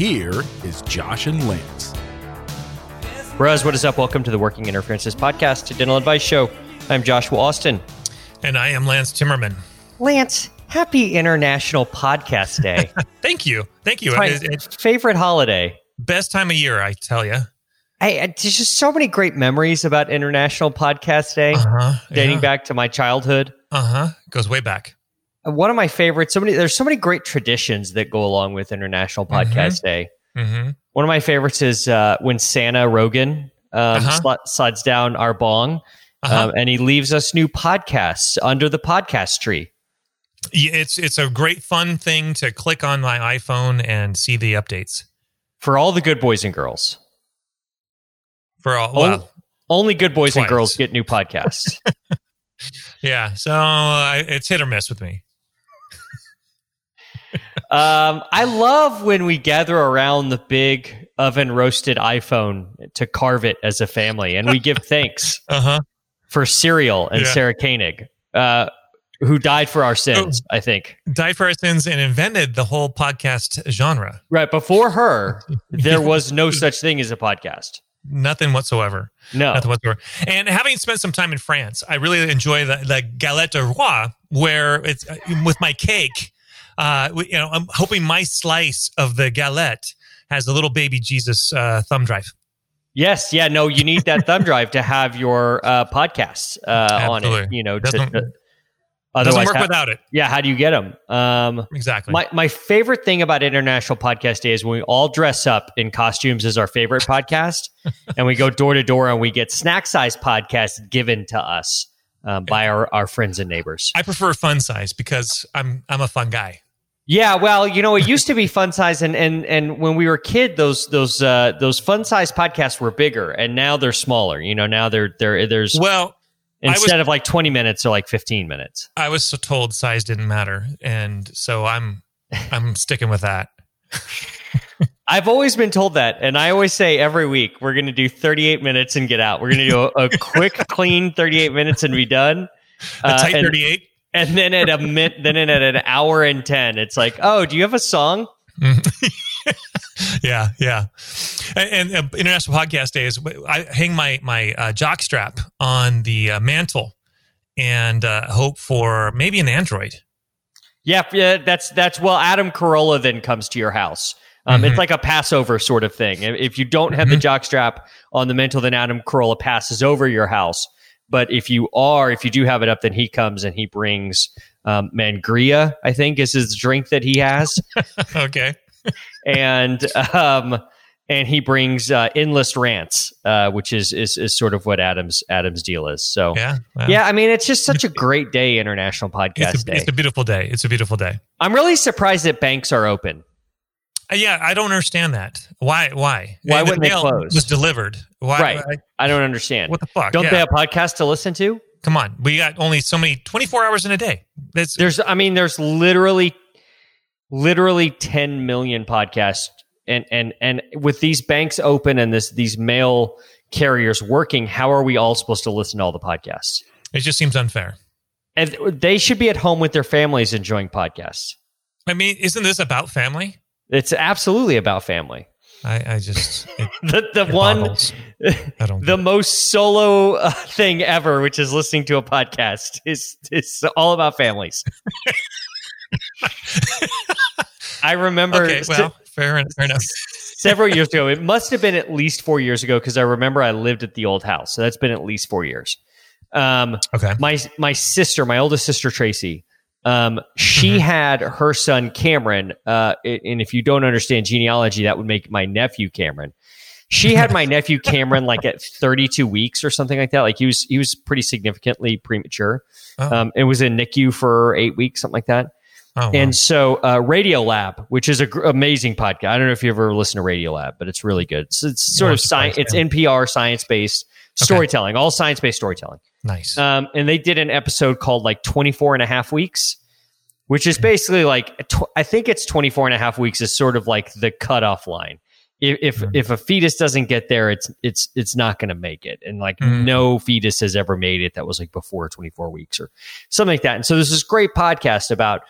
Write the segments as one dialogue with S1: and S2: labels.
S1: Here is Josh and Lance.
S2: Bros, what is up? Welcome to the Working Interferences Podcast, a dental advice show. I'm Joshua Austin.
S3: And I am Lance Timmerman.
S2: Lance, happy International Podcast Day.
S3: Thank you. Thank you.
S2: My
S3: It- it-
S2: favorite holiday.
S3: best time of year, I tell you.
S2: I, I- there's just so many great memories about International Podcast Day,
S3: Uh-huh.
S2: dating
S3: yeah.
S2: back to my childhood.
S3: Uh-huh. It goes way back.
S2: One of my favorites. So many. There's so many great traditions that go along with International Podcast Day.
S3: hmm
S2: One of my favorites is uh, when Santa Rogan um,
S3: Uh-huh.
S2: sli- slides down our bong,
S3: Uh-huh.
S2: um, and he leaves us new podcasts under the podcast tree.
S3: Yeah, it's it's a great fun thing to click on my iPhone and see the updates.
S2: For all the good boys and girls.
S3: For all
S2: Only-
S3: well,
S2: Only good boys and girls get new podcasts.
S3: yeah. So uh, it's hit or miss with me.
S2: Um, I love when we gather around the big oven roasted iPhone to carve it as a family, and we give thanks
S3: Uh-huh.
S2: for Serial and
S3: Yeah.
S2: Sarah Koenig, uh, who died for our sins. I think
S3: Died for our sins and invented the whole podcast genre.
S2: right before her, there was no such thing as a podcast.
S3: Nothing whatsoever.
S2: No,
S3: Nothing whatsoever. And having spent some time in France, I really enjoy the, the galette de roi, where it's uh, with my cake. Uh, you know, I'm hoping my slice of the galette has a little baby Jesus uh, thumb drive.
S2: yes, yeah, no. You need that thumb drive to have your uh, podcasts uh, on it. You know, to,
S3: Doesn't-
S2: to-
S3: Doesn't work
S2: how-
S3: without it.
S2: yeah. How do you get them? Um,
S3: Exactly.
S2: My my favorite thing about International Podcast Day is when we all dress up in costumes as our favorite podcast, and we go door to door and we get snack size podcasts given to us um, by our, our friends and neighbors.
S3: I prefer fun size because I'm I'm a fun guy.
S2: Yeah, well, you know, it used to be fun size, and and and when we were kid, those those uh, those fun size podcasts were bigger, and now they're smaller. You know, now they're they're there's
S3: Well, I was-
S2: instead of like twenty minutes, they're like fifteen minutes.
S3: I was so told size didn't matter, and so I'm I'm sticking with that.
S2: I've always been told that, and I always say every week we're going to do 38 minutes and get out. We're going to do a, a quick, clean 38 minutes and be done.
S3: A
S2: Uh,
S3: tight
S2: and,
S3: 38.
S2: and then at a min, then at an hour and 10, it's like, oh, do you have a song?
S3: yeah, yeah. And, and uh, International Podcast Day is I hang my my uh, jock strap on the uh, mantle and uh, hope for maybe an Android.
S2: Yeah, yeah, that's that's well, Adam Carolla then comes to your house. Um,
S3: Mhm.
S2: It's like a Passover sort of thing. If you don't have the
S3: Mhm.
S2: jockstrap on the mantle, then Adam Carolla passes over your house. But if you are, if you do have it up, then he comes and he brings um, Mangria. I think is his drink that he has.
S3: okay.
S2: and um, and he brings uh, endless rants, uh, which is, is is sort of what Adam's Adam's deal is. So yeah.
S3: Yeah.
S2: I mean, it's just such a great day, International Podcast
S3: It's a,
S2: Day.
S3: it's a beautiful day. It's a beautiful day.
S2: I'm really surprised that banks are open.
S3: Uh, yeah, I don't understand that. Why? Why?
S2: Why
S3: And the
S2: wouldn't they
S3: mail
S2: close?
S3: Was delivered. Why?
S2: Right.
S3: why-
S2: I don't understand.
S3: what the fuck?
S2: Don't
S3: Yeah.
S2: they have podcasts to listen to?
S3: Come on, we got only so many. Twenty four hours in a day. That's
S2: There's, I mean, there's literally, literally 10 million podcasts, and and and with these banks open and this these mail carriers working, how are we all supposed to listen to all the podcasts?
S3: it just seems unfair.
S2: And they should be at home with their families enjoying podcasts.
S3: I mean, isn't this about family?
S2: It's absolutely about family.
S3: I, I just it,
S2: The the one.
S3: I don't.
S2: the most solo uh, thing ever, which is listening to a podcast, is is all about families. I remember
S3: okay, well, fair, fair enough.
S2: several years ago. It must have been at least four years ago because I remember I lived at the old house. So that's been at least four years. Um,
S3: Okay.
S2: my my sister, my oldest sister Tracy, um, she
S3: Mhm.
S2: had her son Cameron. Uh, and if you don't understand genealogy, that would make my nephew Cameron. She had my nephew Cameron like at 32 weeks or something like that. Like he was he was pretty significantly premature.
S3: Oh.
S2: Um, it was in NICU for eight weeks, something like that.
S3: Oh, wow.
S2: And so, uh, Radiolab, which is an gr- amazing podcast. I don't know if you ever listen to Radiolab, but it's really good. So it's sort
S3: No,
S2: of science. It's NPR science based storytelling, all science based storytelling.
S3: Nice.
S2: Um, and they did an episode called like 24 and a half weeks, which is basically like, tw- I think it's 24 and a half weeks is sort of like the cutoff line. If, if,
S3: Mhm.
S2: if a fetus doesn't get there, it's, it's, it's not going to make it. And like
S3: Mhm.
S2: no fetus has ever made it that was like before 24 weeks or something like that. And so there's this great podcast about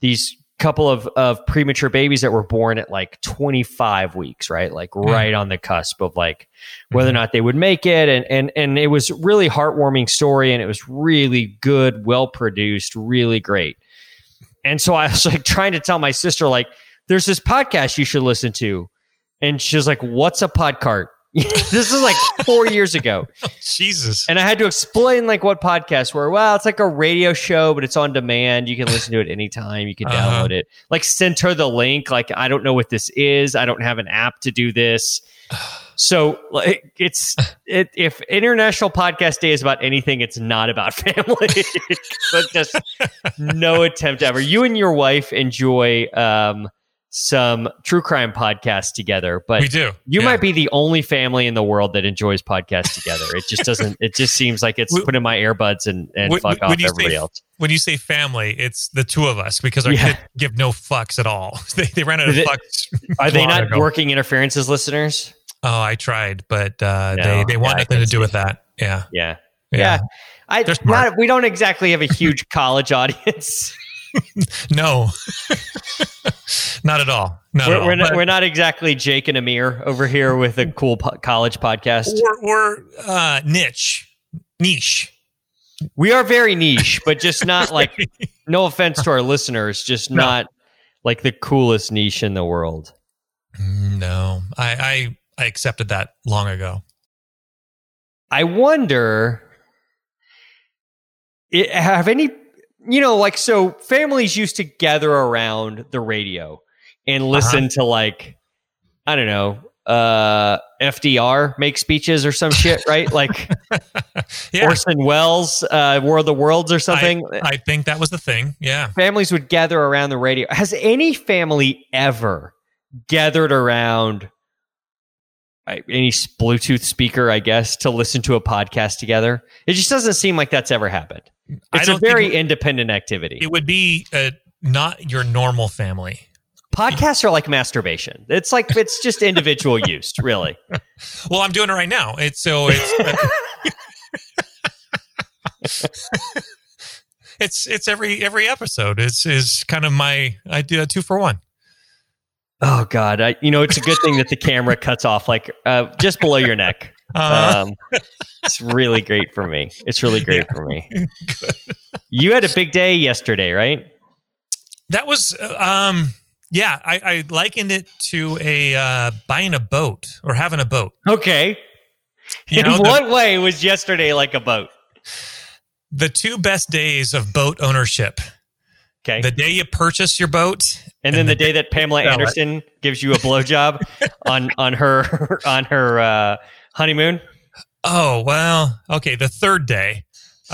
S2: these couple of, of premature babies that were born at like 25 weeks, right? Like mm-hmm. right on the cusp of like whether or mm-hmm. not they would make it. And, and, and it was really heartwarming story and it was really good, well produced, really great. And so I was like trying to tell my sister, like, there's this podcast you should listen to. And she's like, what's a podcart? this is like four years ago.
S3: Jesus.
S2: And I had to explain like what podcasts were. Well, it's like a radio show, but it's on demand. You can listen to it anytime. You can
S3: Uh-huh.
S2: download it. Like send her the link. Like I don't know what this is. I don't have an app to do this. So like it's it, if International Podcast Day is about anything, it's not about family. but just no attempt ever. You and your wife enjoy um, some true crime podcasts together, but
S3: we do.
S2: you
S3: Yeah.
S2: might be the only family in the world that enjoys podcasts together. It just doesn't. It just seems like it's
S3: Would-
S2: put in my earbuds and, and
S3: would-
S2: fuck
S3: would
S2: off
S3: you say-
S2: everybody else.
S3: when you say family, it's the two of us because our
S2: Yeah.
S3: kids give no fucks at all. They, they ran out of fucks.
S2: Are they not
S3: ago.
S2: working interferences, listeners?
S3: Oh, I tried, but uh,
S2: No,
S3: they they want
S2: yeah,
S3: nothing to do
S2: see.
S3: with that. Yeah,
S2: Yeah,
S3: yeah.
S2: yeah. I not. We don't exactly have a huge college audience.
S3: No, not at all. Not
S2: we're,
S3: all.
S2: we're, not, we're not exactly Jake and Amir over here with a cool po- college podcast.
S3: we're, we're uh, niche, niche.
S2: We are very niche, but just not like. no offense to our listeners, just
S3: No.
S2: not like the coolest niche in the world.
S3: No, I, I I accepted that long ago.
S2: I wonder it, have any you know like so families used to gather around the radio and listen to like I don't know uh FDR make speeches or some shit right? Like
S3: Yeah,
S2: Orson Welles uh War of the Worlds or something.
S3: I think that was the thing. Yeah,
S2: families would gather around the radio. Has any family ever gathered around I- any Bluetooth speaker, I guess, to listen to a podcast together. It just doesn't seem like that's ever happened. It's a very independent activity.
S3: it would be uh, not your normal family.
S2: Podcasts are like masturbation. It's like it's just individual use, really.
S3: Well, I'm doing it right now. It's so it's it's it's every every episode is is kind of my I do a two for one.
S2: Oh God, I, you know it's a good thing that the camera cuts off like uh, just below your neck.
S3: Uh,
S2: Um, it's really great for me. It's really great for me. You had a big day yesterday, right?
S3: that was uh, um yeah. I, I likened it to a uh, buying a boat or having a boat.
S2: Okay.
S3: You
S2: In
S3: know, the,
S2: what way was yesterday like a boat?
S3: the two best days of boat ownership:
S2: Okay.
S3: the day you purchase your boat,
S2: and then the day that Pamela. Anderson gives you a blowjob on on her on her uh, honeymoon.
S3: Oh well, okay. The third day,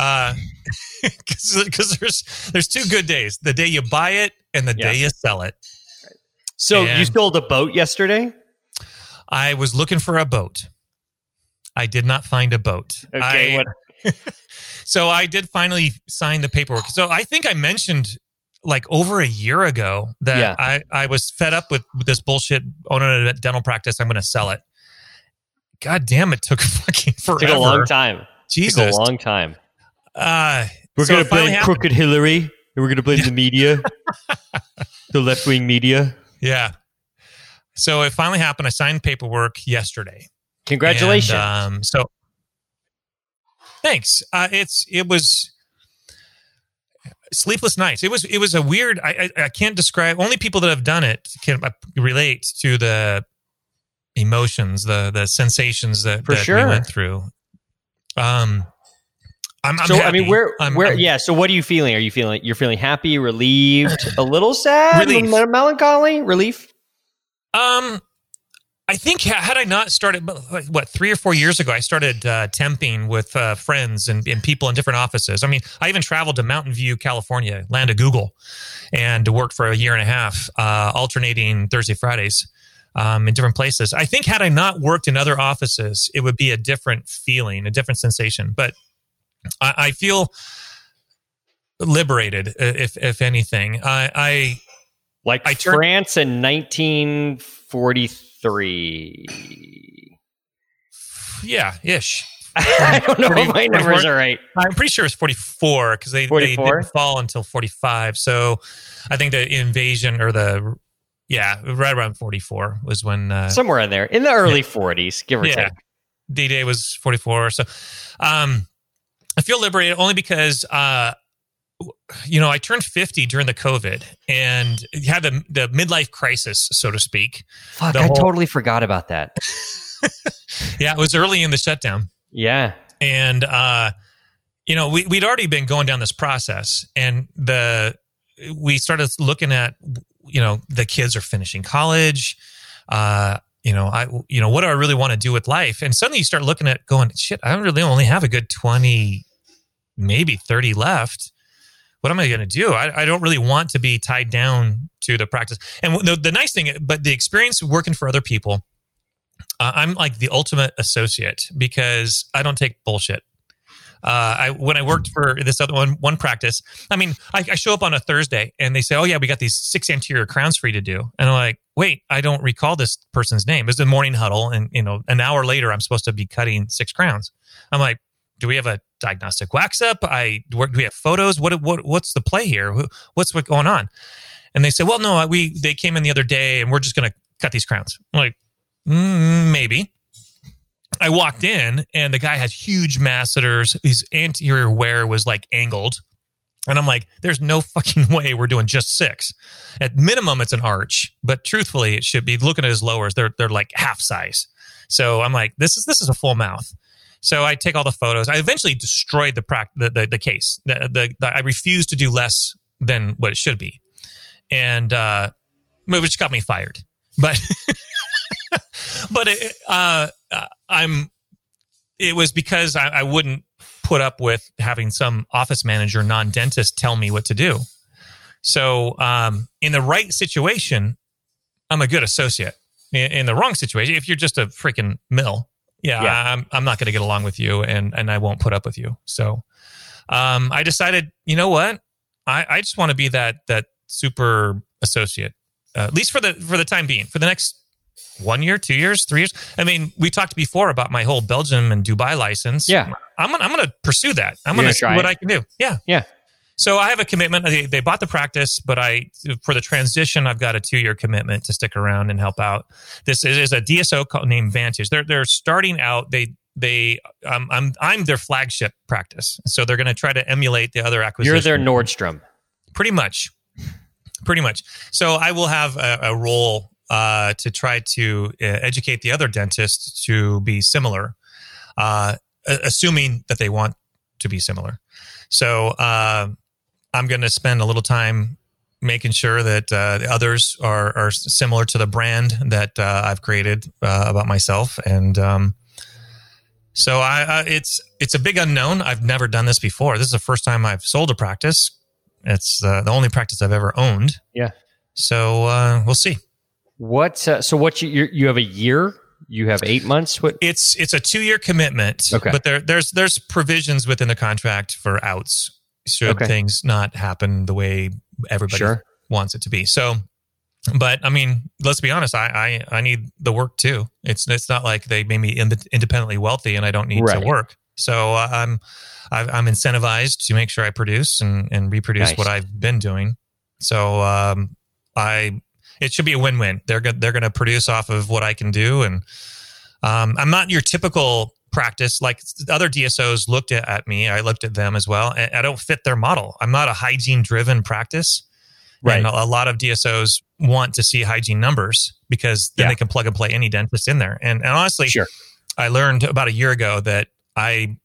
S3: because because there's there's two good days: the day you buy it and the
S2: Yeah.
S3: day you sell it.
S2: So you
S3: And-
S2: sold a boat yesterday?
S3: I was looking for a boat. I did not find a boat.
S2: Okay.
S3: I- so I did finally sign the paperwork. So I think I mentioned like over a year ago that
S2: Yeah.
S3: I, I was fed up with, this bullshit owning a dental practice. I'm going to sell it. God damn, it took fucking forever.
S2: took a long time. Took
S3: Jesus.
S2: a long time.
S3: Uh,
S2: We're
S3: so
S2: going to blame
S3: happened.
S2: crooked Hillary. And we're going to blame the media, the left wing media.
S3: Yeah. So it finally happened. I signed paperwork yesterday.
S2: Congratulations.
S3: And, um, so thanks. Uh, it's it was sleepless nights. It was it was a weird. I I, I can't describe. Only people that have done it can uh, relate to the emotions, the the sensations that,
S2: For
S3: that
S2: sure.
S3: we went through. Um, I'm, I'm
S2: so I
S3: happy.
S2: mean, where,
S3: I'm-
S2: where?
S3: I'm-
S2: yeah. So what are you feeling? Are you feeling you're feeling happy, relieved, a little sad,
S3: Relief.
S2: mel- melancholy, relief?
S3: Um, I think had I not started, what three or four years ago, I started uh, temping with uh, friends and, and, people in different offices. I mean, I even traveled to Mountain View, California, land of Google, and worked for a year and a half, uh, alternating Thursday Fridays um, in different places. I think had I not worked in other offices, it would be a different feeling, a different sensation. But I, I feel liberated, uh, if if anything. I, I
S2: like I turned, France in 1943.
S3: Yeah, ish.
S2: I don't know 40, if my numbers are right.
S3: I'm pretty sure it's 44 because they, they didn't fall until 45. So I think the invasion or the yeah, right around 44 was when uh,
S2: somewhere in there in the early yeah. 40s, give or yeah. take.
S3: D Day was 44. So um, I feel liberated only because uh, you know, I turned 50 during the COVID and had the, the midlife crisis, so to speak.
S2: Fuck, I totally forgot about that.
S3: yeah, it was early in the shutdown.
S2: Yeah.
S3: And, uh, you know, we, we'd already been going down this process and the, we started looking at, you know, the kids are finishing college. Uh, you know, I, you know, what do I really want to do with life? And suddenly you start looking at going, shit, I really only have a good 20, maybe 30 left what am I going to do? I, I, don't really want to be tied down to the practice. And the, the nice thing, but the experience working for other people, uh, I'm like the ultimate associate because I don't take bullshit. Uh, I when I worked for this other one one practice, I mean, I, I, show up on a Thursday and they say, "Oh yeah, we got these six anterior crowns for you to do," and I'm like, "Wait, I don't recall this person's name." It's a morning huddle, and you know, an hour later, I'm supposed to be cutting six crowns. I'm like, do we have a diagnostic wax up? I do we have photos? What what what's the play here? What's what going on? And they said, well, no, we they came in the other day and we're just going to cut these crowns. I'm like, mm, maybe. I walked in and the guy has huge masseters. His anterior wear was like angled. And I'm like, there's no fucking way we're doing just six. At minimum, it's an arch, but truthfully, it should be looking at his lowers. They're they're like half size. So I'm like, this is this is a full mouth. So I take all the photos. I eventually destroyed the pra- the, the, the case. The, the, the, I refused to do less than what it should be, and uh, which got me fired. But but it, uh, I'm. It was because I, I wouldn't put up with having some office manager, non dentist, tell me what to do. So um, in the right situation, I'm a good associate. In, in the wrong situation, if you're just a freaking mill, yeah, yeah. I'm I'm not going to get along with you, and and I won't put up with you. So, um, I decided, you know what, I I just want to be that that super associate, uh, at least for the for the time being, for the next one year, two years, three years. I mean, we talked before about my whole Belgium and Dubai license.
S2: Yeah,
S3: I'm gonna I'm gonna pursue that. I'm gonna see what I can do. Yeah,
S2: yeah.
S3: So I have a commitment. They, they, bought the practice, but I, for the transition, I've got a two year commitment to stick around and help out. This is, a DSO called, named Vantage. They're they're starting out. They they um, I'm I'm their flagship practice, so they're going to try to emulate the other acquisitions.
S2: You're their Nordstrom,
S3: pretty much, pretty much. So I will have a, a role uh, to try to uh, educate the other dentists to be similar, uh, assuming that they want to be similar. So uh, I'm going to spend a little time making sure that uh, the others are, are similar to the brand that uh, I've created uh, about myself. And um, so I, it's it's a big unknown. I've never done this before. This is the first time I've sold a practice. It's uh, the only practice I've ever owned.
S2: Yeah.
S3: So uh, we'll see.
S2: What? Uh, so what? You you have a year you have eight months. What?
S3: It's it's a two year commitment.
S2: Okay.
S3: But there there's there's provisions within the contract for outs should okay. things not happen the way everybody sure. wants it to be. So, but I mean, let's be honest. I, I, I need the work too. It's it's not like they made me independently wealthy and I don't need right. to work. So uh, I'm I'm incentivized to make sure I produce and and reproduce nice. what I've been doing. So um, I it should be a win win. They're they're going to produce off of what I can do, and um, I'm not your typical practice like other DSOs looked at, at me. I looked at them as well. I don't fit their model. I'm not a hygiene driven practice.
S2: Right.
S3: And a, lot of DSOs want to see hygiene numbers because then yeah. they can plug and play any dentist in there. And, and honestly,
S2: sure.
S3: I learned about a year ago that I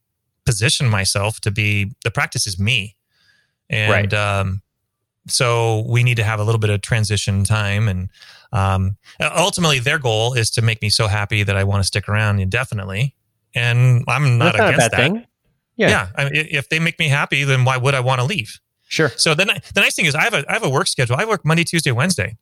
S3: position myself to be the practice is me. And
S2: right.
S3: um, so we need to have a little bit of transition time. And um, ultimately, their goal is to make me so happy that I want to stick around indefinitely. And I'm not
S2: That's not a
S3: against that.
S2: thing. Yeah.
S3: Yeah, I mean, if they make me happy, then why would I want to leave?
S2: Sure.
S3: So the ni- the nice thing is I have a I have a work schedule. I work Monday, Tuesday, Wednesday.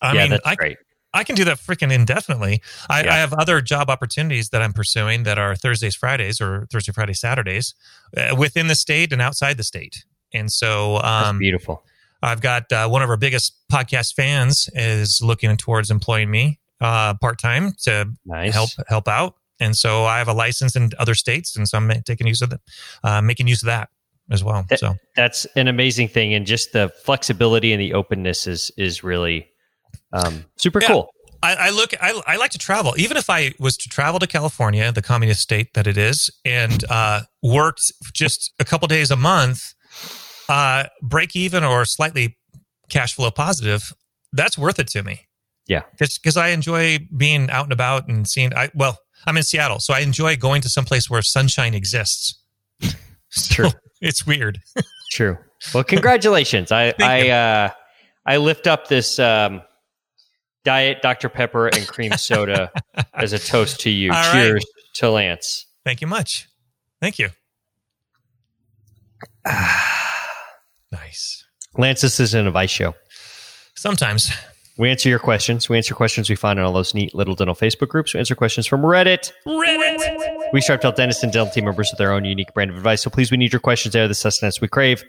S3: I
S2: yeah,
S3: mean,
S2: that's
S3: I
S2: great.
S3: I can do that freaking indefinitely. I,
S2: Yeah.
S3: I have other job opportunities that I'm pursuing that are Thursdays, Fridays, or Thursday, Friday, Saturdays, uh, within the state and outside the state. And so
S2: That's
S3: um,
S2: beautiful.
S3: I've got uh, one of our biggest podcast fans is looking towards employing me uh, part time to
S2: Nice.
S3: help help out. And so I have a license in other states, and so I'm taking use of the, uh, making use of that as well.
S2: That-
S3: So
S2: That's an amazing thing, and just the flexibility and the openness is is really um, super
S3: Yeah.
S2: cool.
S3: I, I look. I, I like to travel. Even if I was to travel to California, the communist state that it is, and uh, worked just a couple days a month, uh, break even or slightly cash flow positive, that's worth it to me.
S2: Yeah.
S3: because I enjoy being out and about and seeing. I well, I'm in Seattle, so I enjoy going to some place where sunshine exists.
S2: True.
S3: it's weird.
S2: True. Well, congratulations. I I uh, I lift up this um, diet Dr Pepper and cream soda as a toast to you.
S3: All right.
S2: Cheers to Lance.
S3: Thank you much. Thank you. Nice.
S2: Lance, this is an advice show.
S3: Sometimes.
S2: We answer your questions. We answer questions we find on all those neat little dental Facebook groups. We answer questions from Reddit.
S3: Reddit.
S2: We strive to help dentists and dental team members with their own unique brand of advice. So please, we need your questions. They are the sustenance we crave.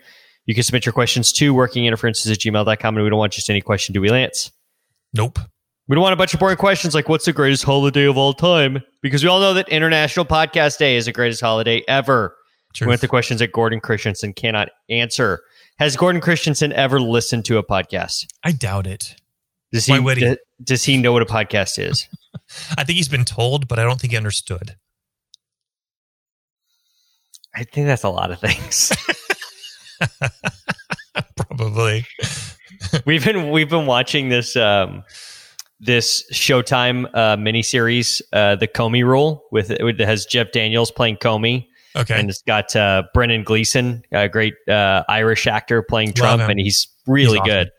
S2: You can submit your questions to workinginterferences at gmail.com. And we don't want just any question, do we, Lance?
S3: Nope.
S2: We don't want a bunch of boring questions like what's the greatest holiday of all time? Because we all know that International Podcast Day is the greatest holiday ever.
S3: Truth.
S2: We want the questions that Gordon Christensen cannot answer. Has Gordon Christensen ever listened to a podcast?
S3: I doubt it.
S2: Does he, d- does he know what a podcast is?
S3: I think he's been told, but I don't think he understood.
S2: I think that's a lot of things.
S3: Probably.
S2: we've been we've been watching this um, this Showtime uh, miniseries, uh, the Comey Rule, with it has Jeff Daniels playing Comey,
S3: Okay.
S2: and it's got uh, Brendan Gleeson, a great uh, Irish actor playing Trump, and he's really
S3: He's
S2: good.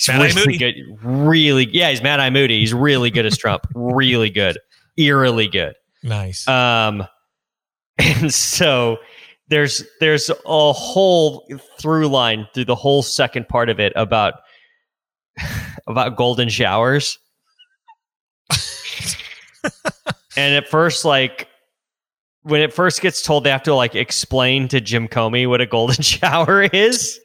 S2: He's
S3: Mad Eye
S2: really
S3: Moody.
S2: good. Really, yeah, he's Mad Eye Moody. He's really good as Trump. really good, eerily good.
S3: nice.
S2: Um, and so there's there's a whole through line through the whole second part of it about about golden showers. and at first, like when it first gets told, they have to like explain to Jim Comey what a golden shower is.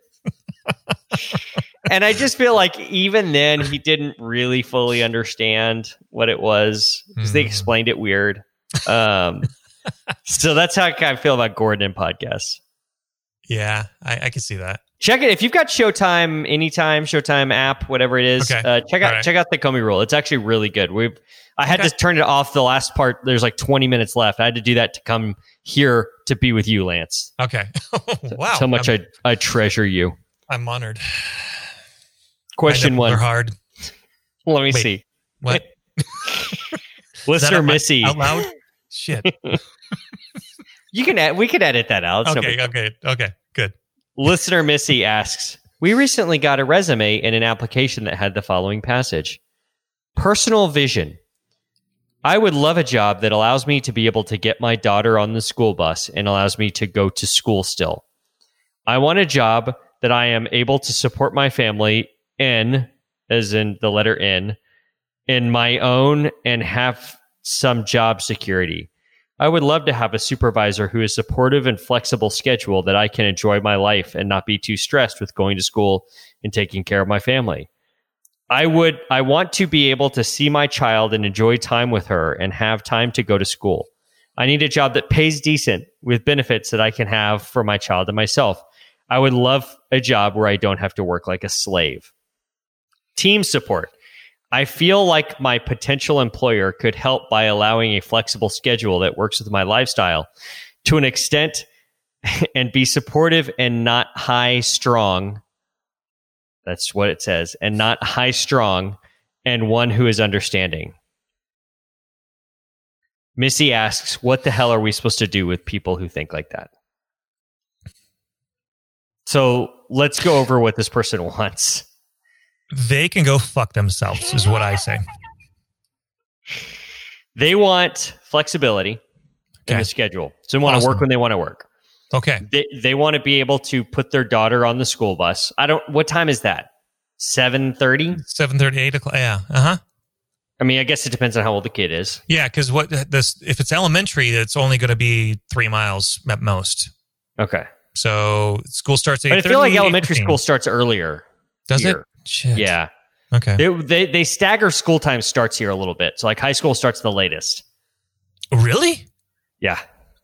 S2: And I just feel like even then he didn't really fully understand what it was because they
S3: Mhm.
S2: explained it weird. Um, so that's how I kind of feel about Gordon and podcasts.
S3: yeah, I, I can see that.
S2: Check it if you've got Showtime anytime Showtime app whatever it is.
S3: Okay.
S2: Uh, check out
S3: right.
S2: check out the Comey Rule. It's actually really good. We've I had
S3: Okay.
S2: to turn it off the last part. There's like 20 minutes left. I had to do that to come here to be with you, Lance.
S3: Okay. wow.
S2: That's how much
S3: I'm,
S2: I I treasure you.
S3: I'm honored.
S2: Question one.
S3: Are hard.
S2: Let me
S3: Wait,
S2: see.
S3: What?
S2: Listener Missy,
S3: Out loud? Shit.
S2: you can ed- we can edit that out. It's no
S3: okay. Okay. Okay. Good.
S2: Listener Missy asks We recently got a resume in an application that had the following passage Personal vision. I would love a job that allows me to be able to get my daughter on the school bus and allows me to go to school still. I want a job that I am able to support my family in, as in the letter N, in my own and have some job security. I would love to have a supervisor who is supportive and flexible schedule that I can enjoy my life and not be too stressed with going to school and taking care of my family. I would I want to be able to see my child and enjoy time with her and have time to go to school. I need a job that pays decent with benefits that I can have for my child and myself. I would love a job where I don't have to work like a slave. Team support. I feel like my potential employer could help by allowing a flexible schedule that works with my lifestyle to an extent and be supportive and not high strong. That's what it says, and not high strong, and one who is understanding. Missy asks, What the hell are we supposed to do with people who think like that? So let's go over what this person wants.
S3: They can go fuck themselves, is what I say.
S2: They want flexibility in the schedule. So they want to work when they want to work.
S3: Okay.
S2: They they want to be able to put their daughter on the school bus. I don't. What time is that? Seven thirty.
S3: Seven thirty, eight o'clock. Yeah. Uh huh.
S2: I mean, I guess it depends on how old the kid is.
S3: Yeah, because what this if it's elementary, it's only going to be three miles at most.
S2: Okay,
S3: So school starts at.
S2: but I feel like elementary
S3: 8:15.
S2: school starts earlier.
S3: does
S2: here.
S3: it? Shit.
S2: Yeah,
S3: Okay.
S2: they, they they stagger school time starts here a little bit. So like high school starts the latest.
S3: really?
S2: Yeah,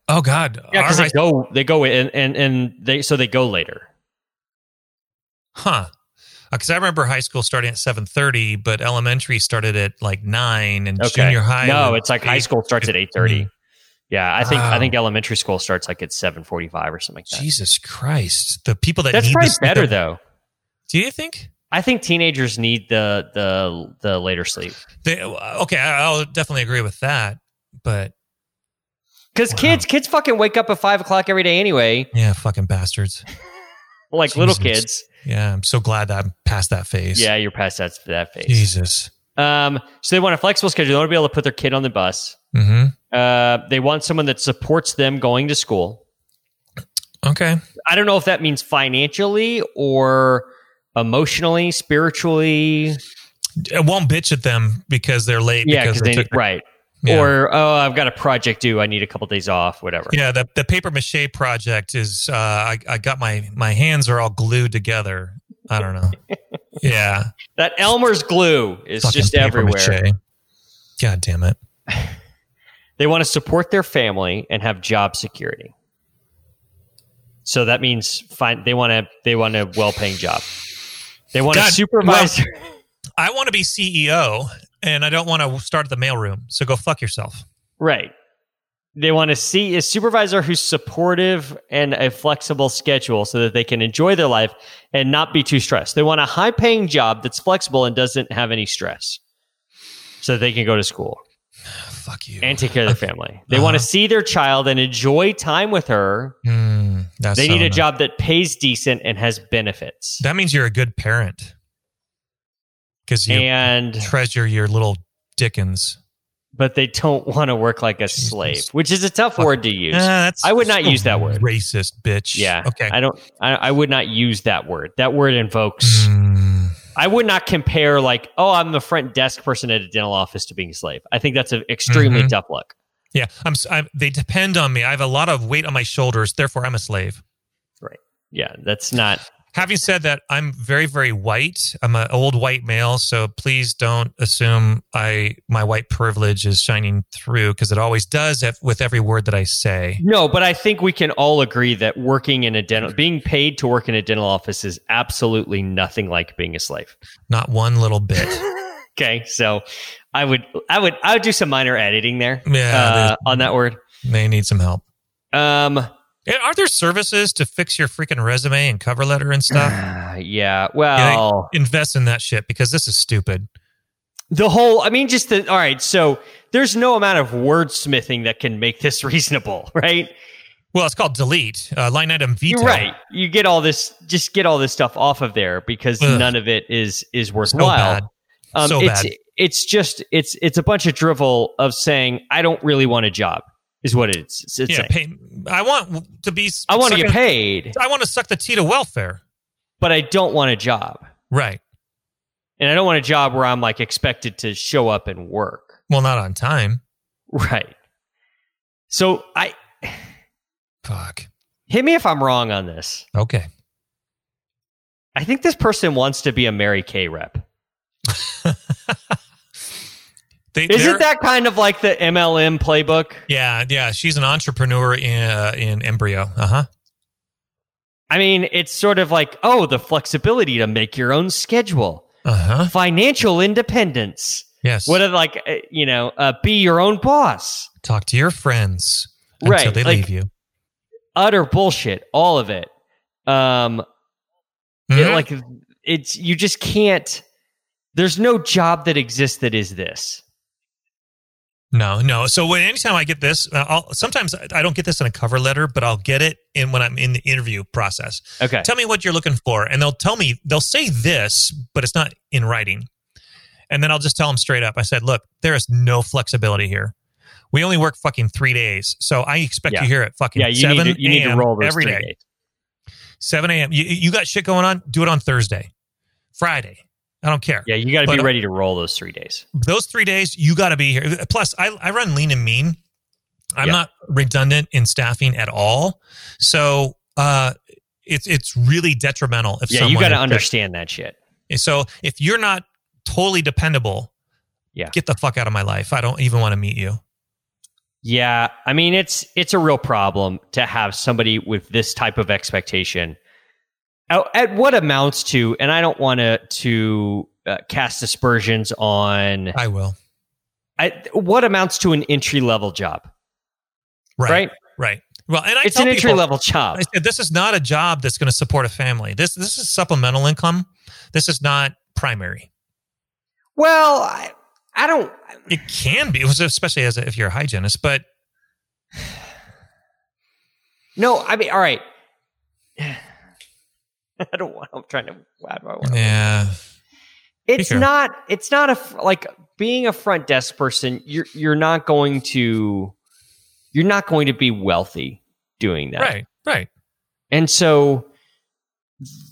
S3: Oh God.
S2: yeah, because they go they go in and and they so they go later.
S3: Huh. Uh, because I remember high school starting at seven thirty, but elementary started at like nine, and
S2: Okay,
S3: junior high.
S2: no, it's like high school starts at eight thirty. Yeah, I think I think elementary school starts like at seven forty five or something like that.
S3: Jesus Christ! The people that
S2: That's
S3: need
S2: probably
S3: this
S2: better though.
S3: Do you think?
S2: I think teenagers need the the the later sleep
S3: They, okay, I'll definitely agree with that. But
S2: because
S3: Wow.
S2: kids kids fucking wake up at five o'clock every day anyway,
S3: yeah, fucking bastards.
S2: like little kids.
S3: Yeah, I'm so glad that I'm past that phase.
S2: Yeah, you're past that that phase.
S3: Jesus.
S2: Um, so they want a flexible schedule. They want to be able to put their kid on the bus.
S3: hmm
S2: Uh, they want someone that supports them going to school.
S3: Okay.
S2: I don't know if that means financially or emotionally, spiritually.
S3: It won't bitch at them because they're late.
S2: Yeah,
S3: because they
S2: they
S3: took
S2: right.
S3: Yeah.
S2: Or oh, I've got a project due. I need a couple days off. Whatever.
S3: Yeah, the the paper mache project is. Uh, I I got my my hands are all glued together. I don't know. yeah,
S2: That Elmer's glue is
S3: fucking
S2: just everywhere.
S3: mache. God damn it.
S2: They want to support their family and have job security. So that means find they want to they want a well paying job. They want a
S3: God,
S2: supervisor.
S3: I want to be CEO, and I don't want to start at the mailroom. So go fuck yourself.
S2: right. They want to see a supervisor who's supportive and a flexible schedule so that they can enjoy their life and not be too stressed. They want a high paying job that's flexible and doesn't have any stress so that they can go to school
S3: Fuck you.
S2: and take care of their family. They want to
S3: Uh-huh.
S2: see their child and enjoy time with her
S3: Mm,
S2: They need a
S3: nice.
S2: job that pays decent and has benefits.
S3: That means you're a good parent because you
S2: and
S3: treasure your little Dickens.
S2: but they don't want to work like a
S3: Jesus.
S2: slave, which is a tough word to use. I would not
S3: so
S2: use that word.
S3: Racist bitch.
S2: yeah.
S3: Okay.
S2: I don't I, I would not use that word. That word invokes
S3: Mm,
S2: I would not compare like, oh, I'm the front desk person at a dental office to being a slave. I think that's an extremely
S3: Mhm.
S2: tough look.
S3: yeah. I'm, I'm. They depend on me. I have a lot of weight on my shoulders. Therefore, I'm a slave. Right.
S2: Yeah, that's not
S3: Having said that, I'm very, very white. I'm an old white male, so please don't assume I my white privilege is shining through because it always does if, with every word that I say.
S2: No, but I think we can all agree that working in a dental being paid to work in a dental office is absolutely nothing like being a slave.
S3: Not one little bit.
S2: Okay, so I would, I would, I would do some minor editing there
S3: Yeah,
S2: uh, on that word.
S3: they need some help.
S2: Um,
S3: Yeah, Are there services to fix your freaking resume and cover letter and stuff?
S2: yeah. Well,
S3: Invest in that shit because this is stupid.
S2: the whole. I mean, just the. All right, so there's no amount of wordsmithing that can make this reasonable, right?
S3: Well, it's called delete uh, line item veto.
S2: You're right. You get all this, just get all this stuff off of there because
S3: Ugh.
S2: none of it is is worthwhile.
S3: So bad.
S2: Um,
S3: So
S2: it's
S3: bad.
S2: it's just it's it's a bunch of drivel of saying I don't really want a job is what it's, it's
S3: Yeah,
S2: saying.
S3: pay, I want to be.
S2: I want to get paid,
S3: I want to suck the tea to welfare.
S2: but I don't want a job,
S3: Right.
S2: and I don't want a job where I'm like expected to show up and work.
S3: Well, not on time.
S2: Right. So I
S3: Fuck.
S2: hit me if I'm wrong on this.
S3: Okay.
S2: I think this person wants to be a Mary Kay rep.
S3: They,
S2: Isn't that kind of like the MLM playbook?
S3: Yeah, yeah. She's an entrepreneur in uh, in embryo. Uh huh.
S2: I mean, it's sort of like, oh, the flexibility to make your own schedule,
S3: Uh huh.
S2: financial independence.
S3: Yes.
S2: What are like, uh, you know, uh, be your own boss.
S3: Talk to your friends until
S2: Right,
S3: they
S2: like-
S3: leave you.
S2: Utter bullshit, all of it. Um, it,
S3: Mhm.
S2: like it's you just can't. There's no job that exists that is this.
S3: No, no. So when anytime I get this, uh, I'll, sometimes I don't get this in a cover letter, but I'll get it in when I'm in the interview process.
S2: Okay.
S3: Tell me what you're looking for, and they'll tell me they'll say this, but it's not in writing. And then I'll just tell them straight up. I said, "Look, there is no flexibility here. We only work fucking three days, so I expect
S2: Yeah.
S3: you here at fucking
S2: Yeah, you
S3: seven
S2: need to, you need to
S3: a.m.
S2: roll
S3: every day.
S2: days.
S3: 7 a.m. You, you got shit going on? Do it on Thursday, Friday. I don't care.
S2: Yeah, you got to be
S3: uh,
S2: ready to roll those three days.
S3: Those three days, you got to be here. Plus, I, I run lean and mean. I'm
S2: Yeah.
S3: not redundant in staffing at all. So uh, it's it's really detrimental if
S2: Yeah, you got to understand that shit.
S3: So if you're not totally dependable,
S2: Yeah.
S3: get the fuck out of my life. I don't even want to meet you.
S2: Yeah, I mean it's it's a real problem to have somebody with this type of expectation at, at what amounts to, and I don't want to to uh, cast aspersions on
S3: I will.
S2: I, what amounts to an entry level job,
S3: Right.
S2: right?
S3: Right. Well, and I
S2: It's an entry
S3: people-
S2: level job.
S3: I said, this is not a job that's going to support a family. This this is supplemental income. This is not primary.
S2: Well, I, I don't.
S3: It can be, especially as a, if you're a hygienist. But
S2: No, I mean, all right. I don't want. I'm trying to. How do I want
S3: yeah,
S2: it's
S3: Sure.
S2: not it's not a like being a front desk person you're you're not going to you're not going to be wealthy doing that
S3: right, right.
S2: and so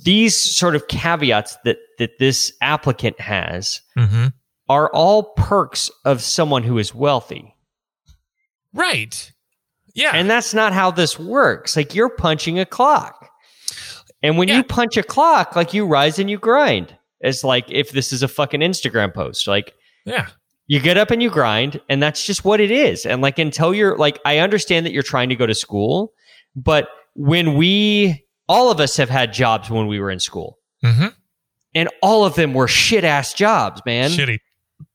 S2: these sort of caveats that that this applicant has
S3: hmm
S2: are all perks of someone who is wealthy
S3: Right. Yeah.
S2: and that's not how this works like you're punching a clock and when
S3: Yeah.
S2: you punch a clock like you rise and you grind it's like if this is a fucking instagram post like
S3: yeah.
S2: you get up and you grind and that's just what it is and like until you're like i understand that you're trying to go to school but when we all of us have had jobs when we were in school
S3: hmm
S2: and all of them were shit ass jobs man
S3: Shitty.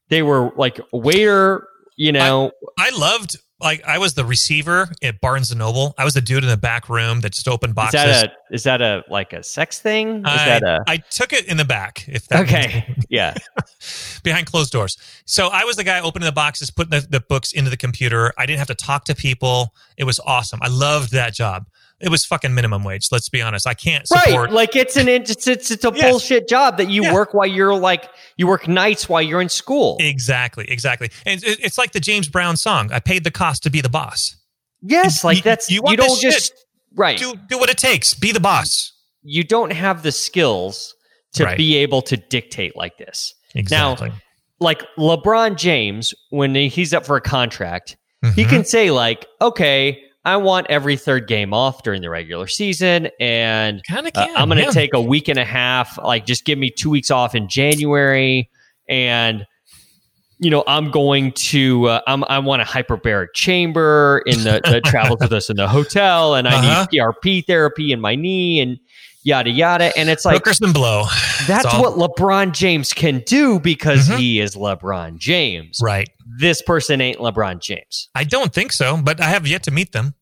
S2: they were like waiter you know
S3: I loved like I was the receiver at Barnes and Noble. I was the dude in the back room that just opened
S2: is
S3: boxes.
S2: that a is that a like a sex thing is
S3: I,
S2: that a
S3: I took it in the back. If that
S2: okay yeah
S3: behind closed doors. So I was the guy opening the boxes, putting the, the books into the computer. I didn't have to talk to people. It was awesome. I loved that job. It was fucking minimum wage. Let's be honest. I can't support.
S2: right like it's an it's it's, it's a
S3: Yes.
S2: bullshit job that you
S3: Yeah.
S2: work while you're like you work nights while you're in school
S3: Exactly, exactly. And it- it's like the James Brown song. I paid the cost to be the boss.
S2: yes like
S3: you-
S2: that's
S3: you
S2: you, don't
S3: this shit.
S2: just right
S3: Do do what it takes. Be the boss.
S2: you don't have the skills to
S3: Right.
S2: be able to dictate like this.
S3: Exactly.
S2: Like LeBron James, when he's up for a contract, he
S3: Mhm.
S2: can say like, "Okay, I want every third game off during the regular season, and
S3: kind of
S2: uh. I'm going to
S3: yeah.
S2: take a week and a half. Like, just give me two weeks off in January, and you know, I'm going to. Uh, I'm, I want a hyperbaric chamber in the that travels with us in the hotel, and I
S3: Uh-huh.
S2: need PRP therapy in my knee, and yada yada. And it's like
S3: blow.
S2: that's
S3: all.
S2: what LeBron James can do because
S3: Mhm.
S2: he is LeBron James.
S3: Right.
S2: This person ain't LeBron James.
S3: I don't think so, but I have yet to meet them.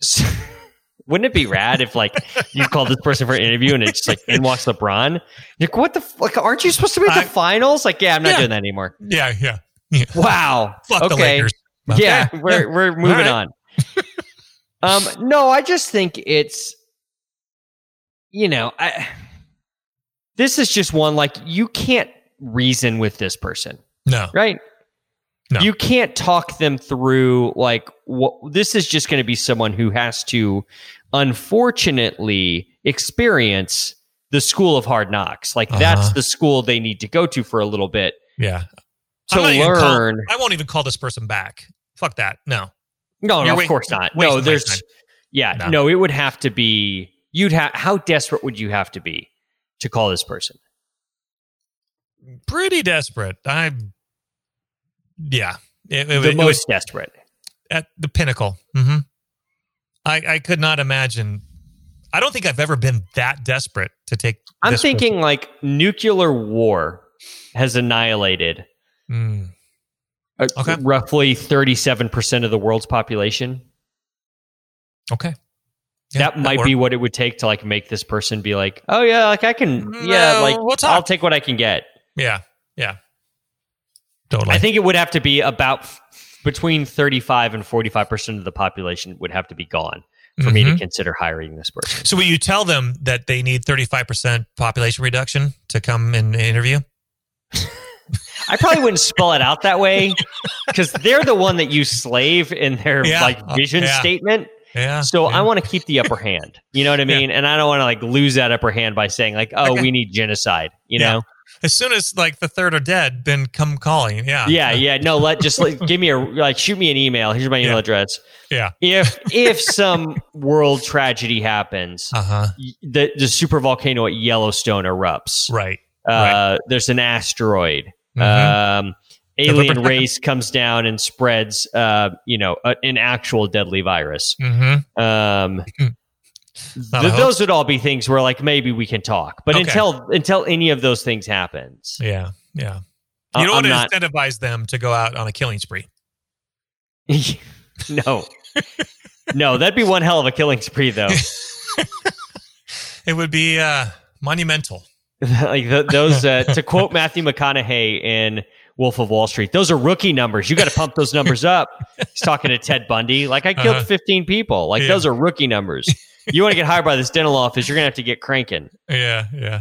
S2: Wouldn't it be rad if like you called this person for an interview and it's like in walks LeBron? You're like, what the f- like? Aren't you supposed to be at the
S3: I-
S2: finals? Like, yeah, I'm not
S3: Yeah.
S2: doing that anymore.
S3: Yeah, yeah. yeah.
S2: Wow.
S3: Fuck the
S2: okay.
S3: Lakers.
S2: Yeah,
S3: Okay.
S2: we're we're moving
S3: right.
S2: on. um, no, I just think it's, you know, I. This is just one like you can't reason with this person.
S3: No.
S2: right?
S3: No.
S2: You can't talk them through like what this is just going to be someone who has to unfortunately experience the school of hard knocks. Like that's
S3: Uh-huh.
S2: the school they need to go to for a little bit
S3: Yeah.
S2: to
S3: even call-
S2: learn.
S3: I won't even call this person back. Fuck that. No.
S2: no, no, of course not. No, there's yeah,
S3: No.
S2: no. it would have to be you'd have how desperate would you have to be to call this person?
S3: Pretty desperate. I'm. Yeah. It, it,
S2: the
S3: it
S2: most
S3: was
S2: desperate.
S3: at the pinnacle. hmm I I could not imagine. I don't think I've ever been that desperate to take.
S2: I'm thinking like nuclear war has annihilated
S3: person.
S2: uh,
S3: Okay.
S2: roughly 37% of the world's population.
S3: Mm, okay. Yeah,
S2: that might be what it would take to like make this person be like, "Oh yeah, like I can yeah,
S3: No,
S2: like
S3: we'll.
S2: I'll take what I can get."
S3: Yeah. Yeah. Totally.
S2: I think it would have to be about between 35 and 45% of the population would have to be gone for me to
S3: Mhm.
S2: consider hiring this person.
S3: So will you tell them that they need 35% population reduction to come and interview?
S2: I probably wouldn't spell it out that way because they're the one that you slave in their
S3: Yeah.
S2: like
S3: Uh,
S2: vision
S3: yeah.
S2: statement.
S3: Yeah.
S2: So
S3: yeah.
S2: I want to keep the upper hand. You know what I
S3: Yeah.
S2: mean? And I don't want to like lose that upper hand by saying like, "Oh,
S3: Okay.
S2: we need genocide." You
S3: Yeah.
S2: know?
S3: as soon as like the third are dead, then come calling. Yeah.
S2: Yeah, yeah. No, let just like, give me a like shoot me an email. Here's my email
S3: Yeah.
S2: address.
S3: Yeah.
S2: If if some world tragedy happens,
S3: Uh huh.
S2: the the super volcano at Yellowstone erupts.
S3: Right.
S2: Uh, There's an asteroid.
S3: Mhm.
S2: Um, alien race comes down and spreads, uh, you know, a, an actual deadly virus.
S3: mm-hmm.
S2: Um, th- those would all be things where like maybe we can talk, but
S3: Okay.
S2: until until any of those things happens,
S3: Yeah. Yeah. You don't want to
S2: not.
S3: incentivize them to go out on a killing spree.
S2: no, no, that'd be one hell of a killing spree, though.
S3: It would be uh, monumental.
S2: like th those, uh, to quote Matthew McConaughey in Wolf of Wall Street, those are rookie numbers. You got to pump those numbers up. He's talking to Ted Bundy. Like I killed
S3: Uh-huh.
S2: 15 people. Like
S3: Yeah.
S2: those are rookie numbers. You want to get hired by this dental office, you're gonna have to get cranking.
S3: Yeah. Yeah.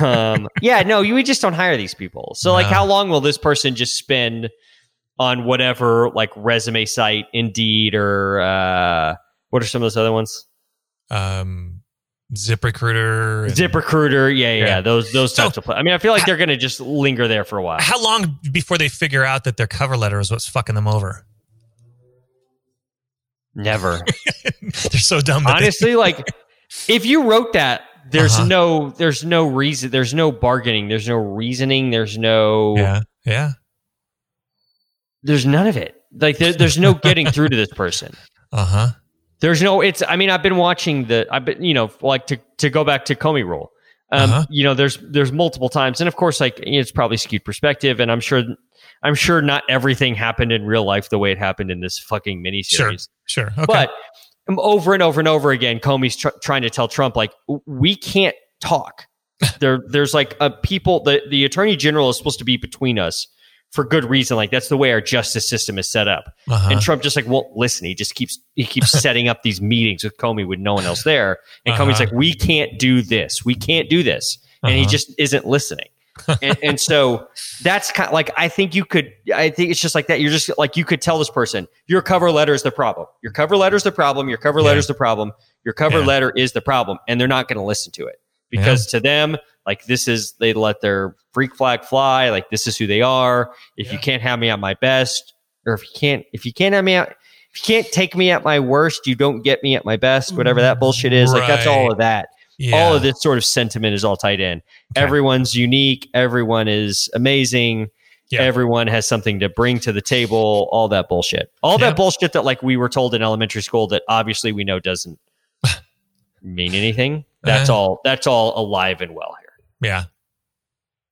S2: um, yeah, no, you we just don't hire these people. So, like,
S3: No.
S2: how long will this person just spend on whatever, like, resume site, Indeed, or uh, what are some of those other ones?
S3: Um, ZipRecruiter. and-
S2: ZipRecruiter, yeah, yeah,
S3: Yeah.
S2: those those
S3: So-
S2: types of. Pla- I mean, I feel like they're going to just linger there for a while.
S3: How long before they figure out that their cover letter is what's fucking them over?
S2: Never,
S3: They're so dumb. That they-
S2: honestly. Like, if you wrote that, there's
S3: Uh-huh.
S2: no, there's no reason, there's no bargaining, there's no reasoning, there's no,
S3: yeah. Yeah.
S2: there's none of it. Like, there, there's no getting through to this person.
S3: Uh huh.
S2: There's no. It's. I mean, I've been watching the. I've been. You know, like to to go back to Comey rule. Um,
S3: Uh-huh.
S2: You know, there's there's multiple times, and of course, like it's probably skewed perspective, and I'm sure. I'm sure not everything happened in real life the way it happened in this fucking miniseries.
S3: Sure. Okay.
S2: But um, over and over and over again, Comey's tr- trying to tell Trump like we can't talk. there, there's like a people. The the attorney general is supposed to be between us for good reason. Like that's the way our justice system is set up.
S3: uh-huh.
S2: And Trump just like won't listen. He just keeps he keeps setting up these meetings with Comey with no one else there. And Comey's
S3: Uh-huh.
S2: like, we can't do this. We can't do this. And he
S3: Uh-huh.
S2: just isn't listening. and, and so that's kind of like I think you could. I think it's just like that. You're just like you could tell this person your cover letter is the problem. Your cover letter is the problem. Your cover
S3: Yeah.
S2: letter is the problem. Your cover
S3: Yeah.
S2: letter is the problem, and they're not going to listen to it because to them, like this is they let their freak flag fly. Like this is who they are. If you can't have me at my best, or if you can't, if you can't have me at, if you can't take me at my worst, you don't get me at my best. Whatever that bullshit is, like that's all of that.
S3: yeah.
S2: All of this sort of sentiment is all tied in.
S3: Okay.
S2: Everyone's unique. Everyone is amazing.
S3: Yeah.
S2: Everyone has something to bring to the table. All that bullshit. All
S3: Yeah.
S2: that bullshit that like we were told in elementary school that obviously we know doesn't mean anything. That's
S3: Uh-huh.
S2: all. That's all alive and well.
S3: Yeah.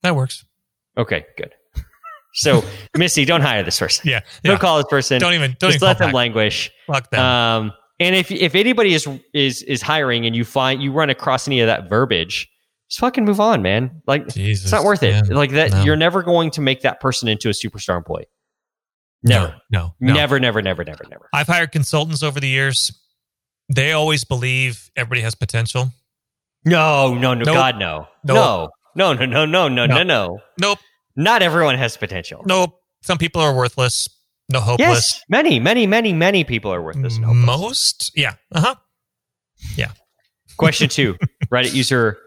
S3: That works.
S2: Okay, good. So, Missy, don't hire this person.
S3: Yeah.
S2: Don't call this person.
S3: Don't even. Don't
S2: Just
S3: even
S2: let them
S3: back.
S2: languish.
S3: Fuck them.
S2: Um, and if if anybody is is is hiring and you find you run across any of that verbiage, just fucking move on, man. Like
S3: Jesus.
S2: it's not worth it.
S3: Yeah.
S2: Like that,
S3: No.
S2: you're never going to make that person into a superstar employee. Never,
S3: No. No. no.
S2: never, never, never, never, never.
S3: I've hired consultants over the years. They always believe everybody has potential.
S2: No, no, no,
S3: Nope.
S2: God, no,
S3: Nope.
S2: no, no, no, no, no, no,
S3: No.
S2: no, no.
S3: Nope.
S2: Not everyone has potential.
S3: Nope. Some people are worthless. No hopeless.
S2: Yes, many, many, many, many people are worthless. hopeless.
S3: Most. Yeah. Uh huh. Yeah.
S2: Question two: Reddit user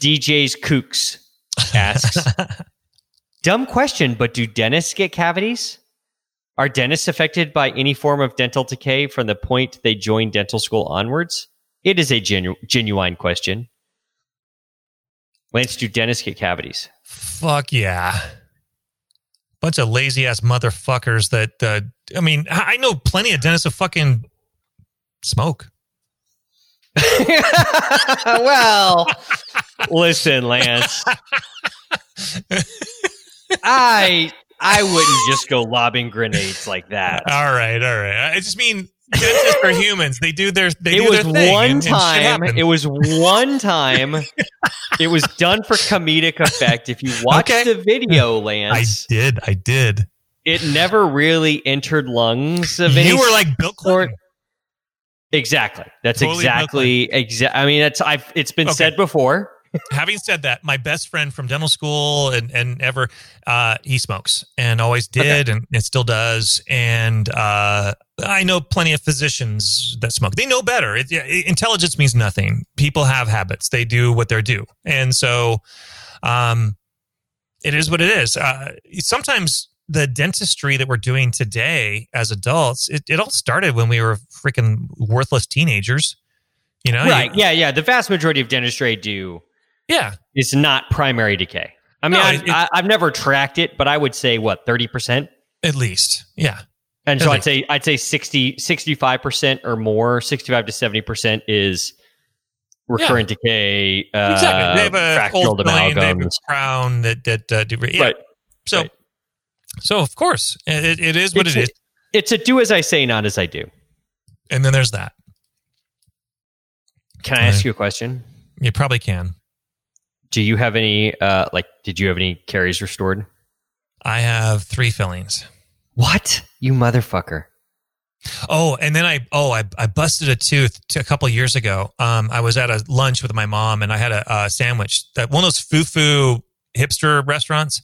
S2: DJ's Kooks asks, "Dumb question, but do dentists get cavities? Are dentists affected by any form of dental decay from the point they join dental school onwards? It is a genu- genuine question. Lance, do dentists get cavities?
S3: Fuck yeah. Bunch of lazy ass motherfuckers that, uh, I mean, I I know plenty of dentists who fucking smoke.
S2: well, listen, Lance. I I wouldn't just go lobbing grenades like that.
S3: All right. All right. I just mean dentists are humans. They do their, they
S2: it
S3: do
S2: was
S3: their
S2: one
S3: and- and
S2: time.
S3: happens.
S2: It was one time. it was done for comedic effect. If you watch
S3: Okay.
S2: the video, Lance, I
S3: did. I did.
S2: it never really entered lungs of any
S3: You were like Bill
S2: sort.
S3: Clinton.
S2: Exactly. That's
S3: Totally
S2: exactly exact. I mean, it's I've it's been
S3: Okay.
S2: said before.
S3: Having said that, my best friend from dental school and, and ever, uh, he smokes and always did and it still does. And uh, I know plenty of physicians that smoke. They know better. It, yeah, intelligence means nothing. People have habits. They do what they're due. And so um, it is what it is. Uh, sometimes the dentistry that we're doing today as adults, it, it all started when we were freaking worthless teenagers. You know?
S2: right. Yeah. Yeah. The vast majority of dentistry I do
S3: Yeah.
S2: It's not primary decay. I mean,
S3: No,
S2: I,
S3: it-
S2: I, I've never tracked it, but I would say what thirty percent.
S3: At least. Yeah.
S2: And
S3: At
S2: so I'd say I'd say 60 65 percent or more, sixty five to seventy percent is recurrent decay. Uh,
S3: exactly. They have a old filling, they have a crown that that uh, do, yeah.
S2: Right.
S3: So,
S2: right.
S3: so of course, it, it is what
S2: It's
S3: it
S2: a-
S3: is.
S2: It's a do as I say, not as I do.
S3: And then there's that.
S2: Can I ask you a question?
S3: You probably can.
S2: Do you have any uh like did you have any caries restored?
S3: I have three fillings.
S2: What? You motherfucker.
S3: Oh, and then I oh I, I busted a tooth t- a couple years ago. Um, I was at a lunch with my mom, and I had a, a sandwich that one of those foo foo hipster restaurants,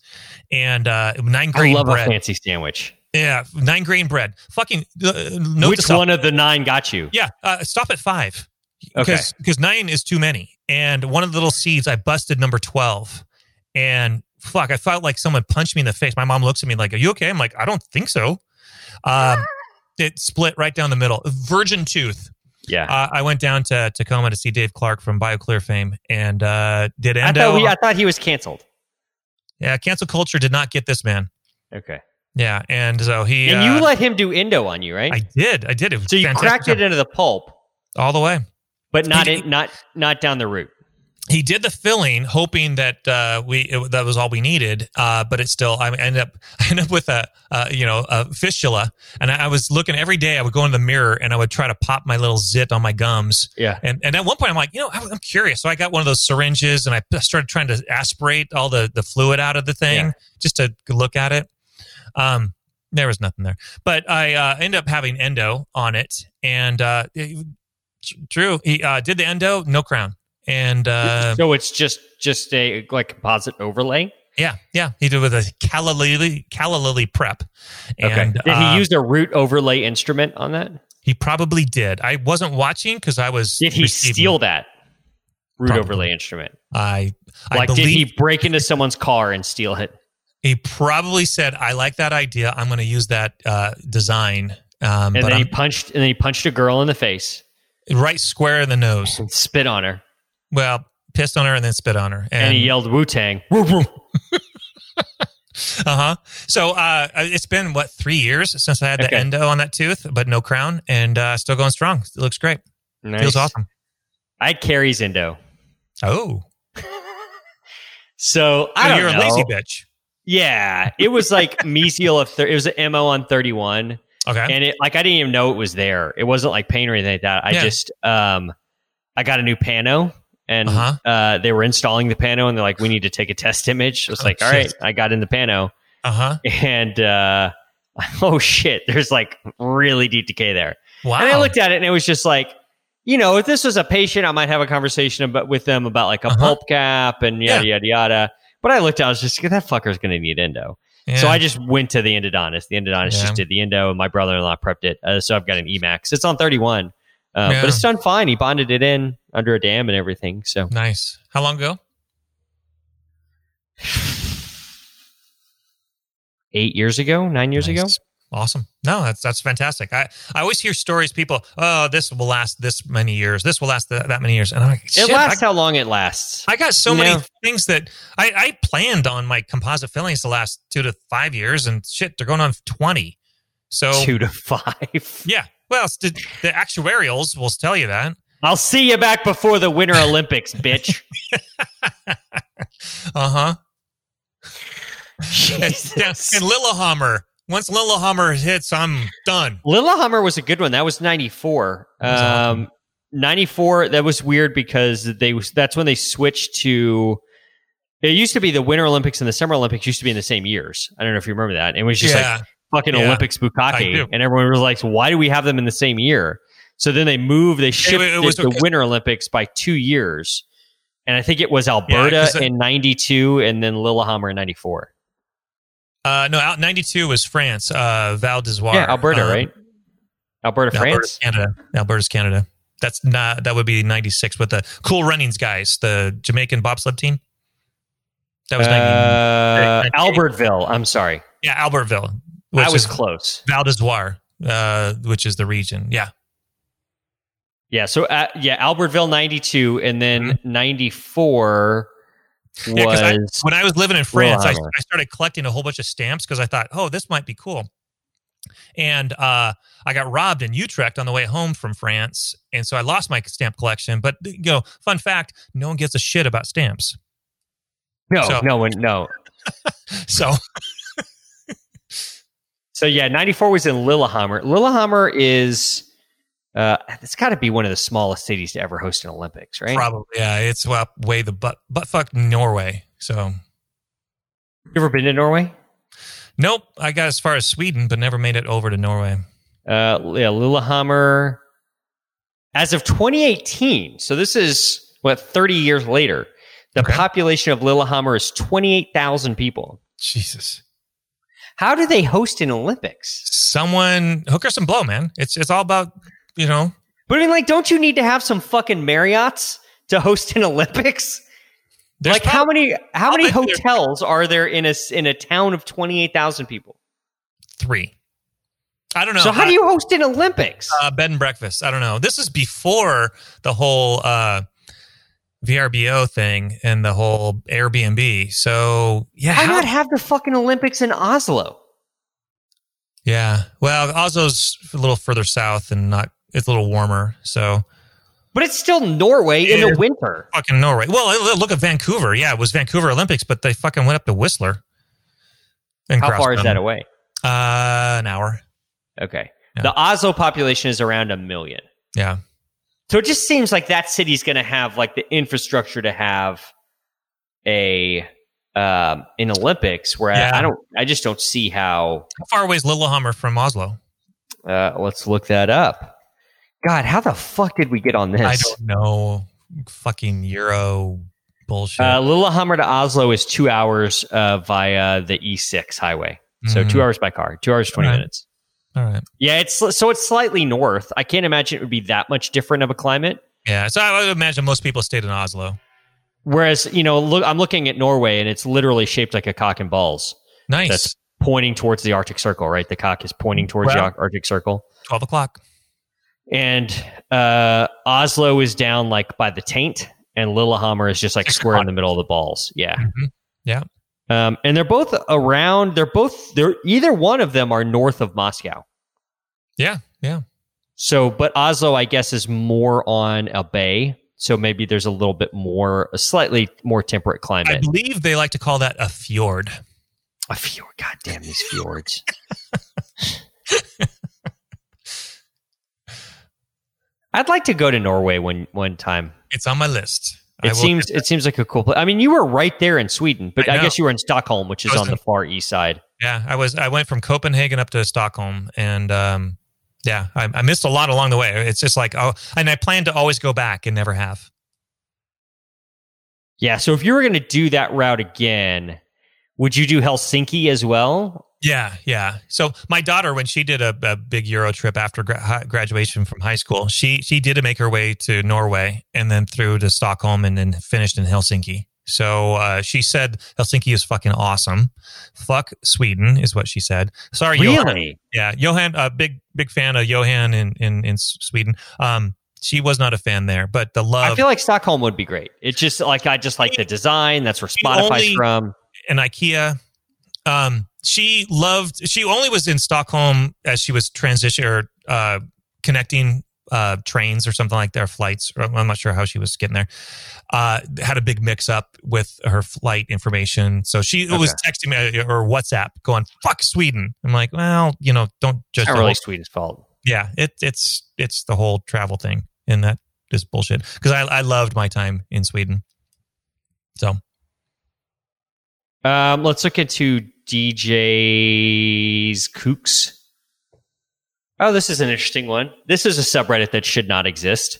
S3: and uh, nine
S2: I
S3: grain
S2: love
S3: bread.
S2: a fancy sandwich.
S3: Yeah, nine grain bread. Fucking uh,
S2: Which one of the nine got you?
S3: Yeah, uh, stop at five.
S2: Okay.
S3: Because because nine is too many. And one of the little seeds, I busted number twelve, and fuck, I felt like someone punched me in the face. My mom looks at me like, "Are you okay?" I'm like, "I don't think so." Um, it split right down the middle. Virgin tooth.
S2: Yeah.
S3: Uh, I went down to Tacoma to see Dave Clark from BioClear fame, and uh, did
S2: I thought, we, I thought he was canceled.
S3: yeah, cancel culture did not get this man.
S2: Okay.
S3: Yeah, and so he.
S2: And
S3: uh,
S2: you let him do endo on you, right?
S3: I did. I did. It was
S2: so you
S3: fantastic
S2: cracked it into the pulp,
S3: all the way.
S2: But not
S3: He-
S2: in, not not down the root.
S3: he did the filling, hoping that uh, we it, that was all we needed. Uh, but it still, I ended up I ended up with a uh, you know a fistula, and I, I was looking every day. I would go in the mirror and I would try to pop my little zit on my gums.
S2: Yeah.
S3: And and at one point I'm like, you know, I'm I'm curious, so I got one of those syringes and I started trying to aspirate all the the fluid out of the thing
S2: Yeah.
S3: just to look at it. Um, there was nothing there, but I uh, ended up having endo on it, and uh, it- Drew he uh, did the endo, no crown, and uh,
S2: so it's just just a like composite overlay.
S3: yeah, yeah, he did with a calla lily, calla lily prep, and
S2: Did
S3: uh,
S2: he use a root overlay instrument on that?
S3: He probably did. I wasn't watching because I was.
S2: Did he
S3: receiving-
S2: steal that root
S3: Probably.
S2: overlay instrument?
S3: I I
S2: Like, did he break into someone's car and steal it?
S3: he probably said, "I like that idea. I'm going to use that uh, design." Um,
S2: And
S3: but
S2: then he
S3: I'm
S2: punched and then he punched a girl in the face
S3: right square in the nose.
S2: and spit on her.
S3: Well, pissed on her and then spit on her,
S2: And,
S3: and,
S2: he yelled Wu Tang.
S3: uh huh. So uh, it's been what three years since I had the
S2: Okay.
S3: endo on that tooth, but no crown, and uh, still going strong. It looks great. Feels awesome.
S2: I had caries endo.
S3: Oh,
S2: So I
S3: So
S2: don't
S3: you're
S2: know.
S3: a lazy bitch.
S2: Yeah, it was like mesial of thir- it was an mo on thirty one,
S3: Okay.
S2: and it like I didn't even know it was there. It wasn't like pain or anything like that. I
S3: Yeah.
S2: just um, I got a new pano, and
S3: Uh-huh.
S2: uh, they were installing the pano, and they're like, "We need to take a test image." I was
S3: Oh,
S2: like, "All
S3: shit.
S2: right," I got in the pano,
S3: Uh huh.
S2: and uh, oh shit, there's like really deep decay there.
S3: Wow.
S2: And I looked at it, and it was just like. You know, if this was a patient, I might have a conversation about, with them about like a
S3: Uh-huh.
S2: pulp cap and yada yada yada. But I looked at, it, I was just that fucker's going to need endo. So I just went to the endodontist. The endodontist
S3: Yeah.
S2: just did the endo, and my brother-in-law prepped it. Uh, so I've got an Emax. It's on 31, uh,
S3: Yeah.
S2: but it's done fine. He bonded it in under a dam and everything. So
S3: nice. How long ago?
S2: eight years ago, nine years ago.
S3: Awesome. No, that's that's fantastic. I, I always hear stories. People, oh, this will last this many years. This will last th- that many years. And I'm like,
S2: It lasts
S3: I,
S2: how long it lasts.
S3: I got so
S2: You
S3: many
S2: know?
S3: things that I, I planned on my composite fillings to last two to five years, and shit, they're going on twenty. So
S2: Two to five.
S3: yeah, well, the, the actuarials will tell you that.
S2: I'll see you back before the Winter Olympics, bitch.
S3: Uh huh. And Lillehammer. Once Lillehammer hits, I'm done.
S2: Lillehammer was a good one. That was 94.
S3: That was awesome.
S2: Um, 94, that was weird because they that's when they switched to it used to be the Winter Olympics and the Summer Olympics used to be in the same years. I don't know if you remember that. It was just
S3: yeah.
S2: like fucking
S3: Yeah,
S2: Olympics bukkake, and everyone was like, "Why do we have them in the same year?" So then they moved. They shifted
S3: it was
S2: the
S3: okay.
S2: Winter Olympics by two years, and I think it was Alberta
S3: it-
S2: in '92 and then Lillehammer in '94.
S3: Uh, no, out 92 was France, uh, Val d'Ivoire.
S2: Yeah, Alberta,
S3: Um,
S2: right? Alberta,
S3: Alberta's
S2: France.
S3: Canada. Alberta's Canada. That's not, that would be 96 with the Cool Runnings guys, the Jamaican bobsled team. That was 90.
S2: Uh,
S3: 98.
S2: Albertville. I'm sorry,
S3: Yeah, Albertville.
S2: I
S3: which
S2: was close.
S3: Val d'Ivoire, uh, which is the region. Yeah.
S2: Yeah, so uh, yeah, Albertville '92, and then '94
S3: Mm-hmm. Yeah, 'cause I- When I was living in France, I, I started collecting a whole bunch of stamps because I thought, oh, this might be cool. And uh, I got robbed in Utrecht on the way home from France, and so I lost my stamp collection. But you know, fun fact: no one gives a shit about stamps.
S2: no,
S3: so-
S2: no one, no.
S3: So
S2: So yeah, '94 was in Lillehammer. Lillehammer is uh, it's got to be one of the smallest cities to ever host an Olympics, right?
S3: probably, yeah, it's well, way the butt butt fuck Norway. So
S2: You ever been to Norway?
S3: nope, I got as far as Sweden, but never made it over to Norway.
S2: Uh, yeah, Lillehammer. As of 2018, so this is what 30 years later, the
S3: Okay.
S2: population of Lillehammer is 28,000 people.
S3: Jesus.
S2: How do they host an Olympics?
S3: Someone hook her some blow, man. It's it's all about you know
S2: But I mean, like, don't you need to have some fucking Marriotts to host an Olympics?
S3: there's
S2: like, how many how many
S3: bet there-
S2: hotels are there in a in a town of 28,000 people?
S3: three. I don't know.
S2: so how
S3: I-
S2: do you host an Olympics?
S3: uh, bed and breakfast. I don't know. This is before the whole uh, VRBO thing and the whole Airbnb. So yeah,
S2: Why
S3: how-
S2: not have the fucking Olympics in Oslo?
S3: yeah. Well, Oslo's a little further south and not. It's a little warmer. So
S2: But it's still Norway in the winter.
S3: fucking Norway. Well, look at Vancouver. Yeah, it was Vancouver Olympics, but they fucking went up to Whistler. And
S2: How far is that away?
S3: Uh, an hour.
S2: Okay.
S3: Yeah.
S2: The Oslo population is around a million.
S3: Yeah.
S2: So it just seems like that city's going to have like the infrastructure to have a um, an Olympics. Where
S3: Yeah.
S2: I, I don't, I just don't see how.
S3: How far away is Lillehammer from Oslo?
S2: Uh, let's look that up. God, how the fuck did we get on this?
S3: I don't know. Fucking Euro bullshit.
S2: Uh, Lillehammer to Oslo is two hours uh, via the E6 highway. So
S3: Mhm.
S2: two hours by car, two hours twenty
S3: Alright.
S2: minutes.
S3: All right.
S2: Yeah, it's so it's slightly north. I can't imagine it would be that much different of a climate.
S3: Yeah. So I would imagine most people stayed in Oslo.
S2: Whereas, you know, look, I'm looking at Norway and it's literally shaped like a cock and balls,
S3: Nice.
S2: That's- pointing towards the Arctic Circle. Right, the cock is pointing towards the
S3: Well-
S2: Ar- Arctic Circle,
S3: 12 o'clock.
S2: And uh, Oslo is down like by the taint, and Lillehammer is just like
S3: Six
S2: square in the middle of the balls. Yeah.
S3: Mhm. Yeah.
S2: Um, and they're both around. They're both. They're either one of them are north of Moscow.
S3: Yeah. Yeah.
S2: So, but Oslo, I guess, is more on a bay. So maybe there's a little bit more, a slightly more temperate climate.
S3: I believe they like to call that a fjord.
S2: A fjord. God damn these fjords. I'd like to go to Norway one one time.
S3: It's on my list.
S2: It seems it seems like a cool place. I mean, you were right there in Sweden, but
S3: I
S2: I, guess you were in Stockholm, which is on the far east side.
S3: Yeah, I was. I went from Copenhagen up to Stockholm, and um, yeah, I, I missed a lot along the way. It's just like oh, and I plan to always go back and never have.
S2: Yeah. So if you were going to do that route again, would you do Helsinki as well?
S3: Yeah, yeah. So my daughter, when she did a, a big Euro trip after gra- graduation from high school, she she did make her way to Norway and then through to Stockholm and then finished in Helsinki. So uh, she said Helsinki is fucking awesome. Fuck Sweden is what she said. Sorry, Johan. Yeah, Johan, a big big fan of Johan in in in Sweden. Um, she was not a fan there, but the love
S2: I feel like Stockholm would be great. It's just like I just like the design. That's where Spotify's
S3: only-
S2: from.
S3: And IKEA. Um, she loved. She only was in Stockholm as she was transition or uh, connecting uh, trains or something like their flights. Or I'm not sure how she was getting there. Uh, had a big mix up with her flight information, so she was texting me uh, or WhatsApp going "fuck Sweden." I'm like, well, you know, don't judge.
S2: It's not really
S3: whole-
S2: Sweden's fault.
S3: yeah, it, it's it's the whole travel thing, and that is bullshit. Because I I loved my time in Sweden. So
S2: Um, let's look into DJ's Kooks. Oh, this is an interesting one. This is a subreddit that should not exist.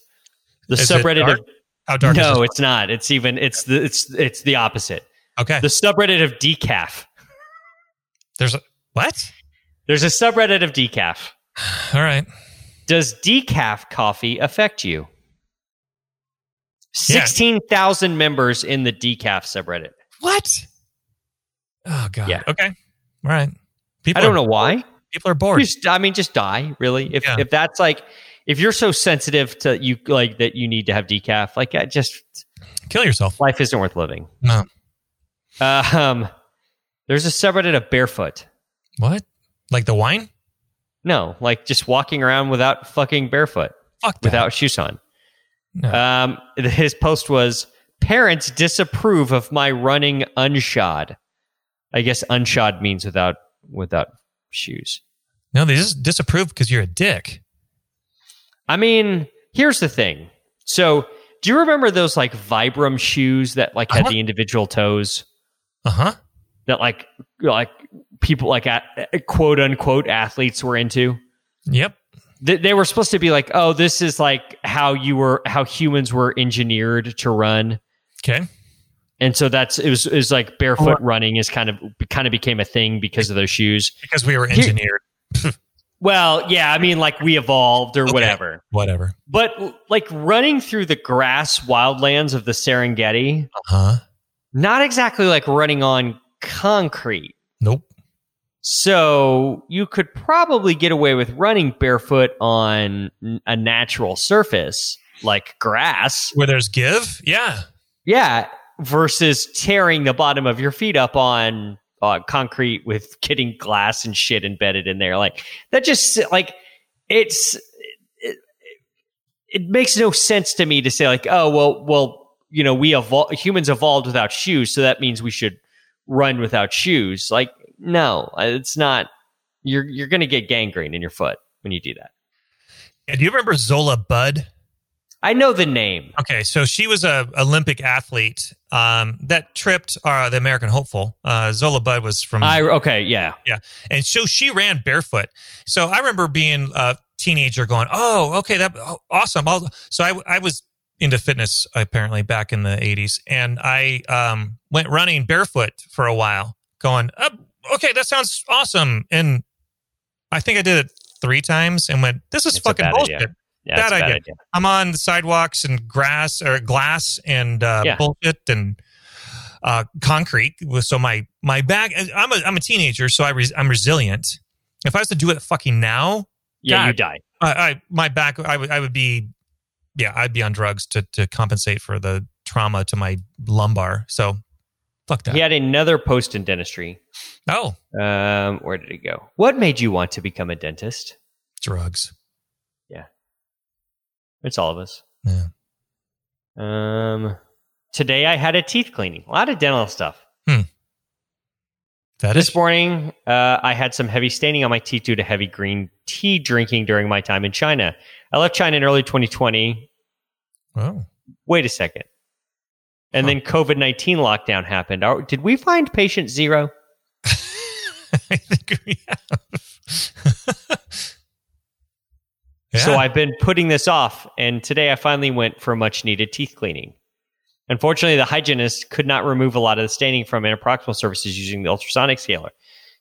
S2: The
S3: Is it
S2: subreddit of
S3: How dark?
S2: no, it's not. It's even it's the it's it's the opposite.
S3: okay.
S2: The subreddit of decaf.
S3: There's a what?
S2: There's a subreddit of decaf.
S3: All right.
S2: Does decaf coffee affect you?
S3: Yeah.
S2: 16,000 members in the decaf subreddit.
S3: What? Oh god.
S2: Yeah.
S3: Okay. All right. People
S2: I don't know why.
S3: People are bored.
S2: Just, I mean, just die, really. If
S3: Yeah.
S2: if that's like, if you're so sensitive to you, like that, you need to have decaf. Like, I just
S3: Kill yourself.
S2: life isn't worth living.
S3: No.
S2: Um, there's a subreddit of barefoot.
S3: What? Like the wine?
S2: No, like just walking around without fucking barefoot,
S3: Fuck that.
S2: without shoes on.
S3: No.
S2: Um, his post was parents disapprove of my running unshod. I guess unshod means without without shoes.
S3: no, they just disapprove because you're a dick.
S2: I mean, here's the thing. So, do you remember those like Vibram shoes that like had
S3: Uh-huh.
S2: the individual toes
S3: Uh huh.
S2: that like like people like at, quote unquote athletes were into?
S3: Yep.
S2: They, they were supposed to be like, oh, this is like how you were how humans were engineered to run.
S3: Okay.
S2: And so that's it was it was like barefoot running is kind of kind of became a thing because of those shoes.
S3: Because we were engineered.
S2: Well, yeah, I mean like we evolved or
S3: Okay.
S2: whatever.
S3: Whatever.
S2: But like running through the grass wildlands of the Serengeti,
S3: Uh huh.
S2: not exactly like running on concrete.
S3: Nope.
S2: So you could probably get away with running barefoot on a natural surface like grass.
S3: Where there's give? Yeah.
S2: Yeah, versus tearing the bottom of your feet up on uh, concrete with getting glass and shit embedded in there. Like that just like it's it, it makes no sense to me to say like, oh well, well, you know, we evolved humans evolved without shoes, so that means we should run without shoes. Like, no, it's not. You're you're to get gangrene in your foot when you do that.
S3: And do you remember Zola Budd?
S2: I know the name.
S3: Okay, so she was a Olympic athlete um, that tripped uh, the American hopeful. Uh, Zola Budd was from
S2: I okay, yeah.
S3: Yeah, and so she ran barefoot. So I remember being a teenager going, "Oh, okay, that oh, awesome." I'll, so I, I was into fitness apparently back in the '80s, and I um, went running barefoot for a while, going, oh, "Okay, that sounds awesome." And I think I did it three times, and went, "This is
S2: It's
S3: fucking bullshit."
S2: idea. Yeah, it's a bad
S3: idea. I'm on the sidewalks and grass or glass and uh,
S2: Yeah.
S3: bullshit and uh, concrete. So my my back. I'm a I'm a teenager, so I res, I'm resilient. If I was to do it fucking now,
S2: Yeah, you
S3: God.
S2: die.
S3: I, I my back I would I would be yeah I'd be on drugs to to compensate for the trauma to my lumbar. So fuck that.
S2: He had another post in dentistry.
S3: Oh,
S2: Um, where did it go? What made you want to become a dentist?
S3: drugs.
S2: It's all of us.
S3: Yeah.
S2: Um, today I had a teeth cleaning. A lot of dental stuff.
S3: That
S2: This
S3: is
S2: morning, uh, I had some heavy staining on my teeth due to heavy green tea drinking during my time in China. I left China in early 2020.
S3: oh
S2: Wait a second. And
S3: Huh.
S2: then COVID 19 lockdown happened. Are, did we find patient zero?
S3: I think we have.
S2: So I've been putting this off, and today I finally went for a much needed teeth cleaning. Unfortunately, the hygienist could not remove a lot of the staining from interproximal surfaces using the ultrasonic scaler.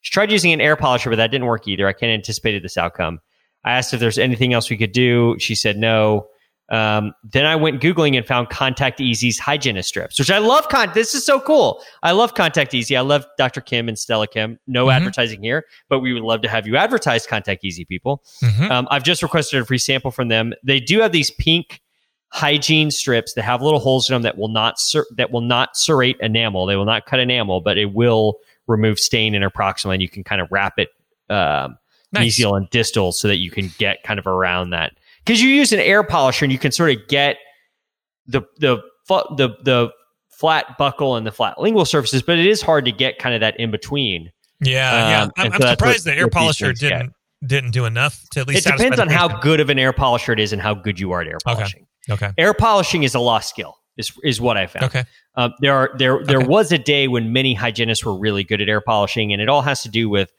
S2: She tried using an air polisher, but that didn't work either. I can't anticipate this outcome. I asked if there's anything else we could do. She said no. Um, then I went Googling and found ContactEZ's hygienist strips, which I love. Con- this is so cool. I love ContactEZ. I love Dr. Kim and Stella Kim. No
S3: Mhm.
S2: advertising here, but we would love to have you advertise ContactEZ, people.
S3: Mhm.
S2: Um, I've just requested a free sample from them. They do have these pink hygiene strips that have little holes in them that will not cer- that will not serrate enamel. They will not cut enamel, but it will remove stain in interproximal, and you can kind of wrap it um,
S3: Nice.
S2: mesial and distal so that you can get kind of around that. Because you use an air polisher and you can sort of get the the the the flat buccal and the flat lingual surfaces, but it is hard to get kind of that in between.
S3: Yeah,
S2: Um,
S3: yeah. I'm,
S2: so
S3: I'm surprised the air polisher didn't didn't do enough to at least.
S2: It depends on how good of an air polisher it is and how good you are at air
S3: Okay.
S2: polishing.
S3: Okay.
S2: Air polishing is a lost skill. Is is what I found.
S3: Okay.
S2: Um, there are there there
S3: Okay.
S2: was a day when many hygienists were really good at air polishing, and it all has to do with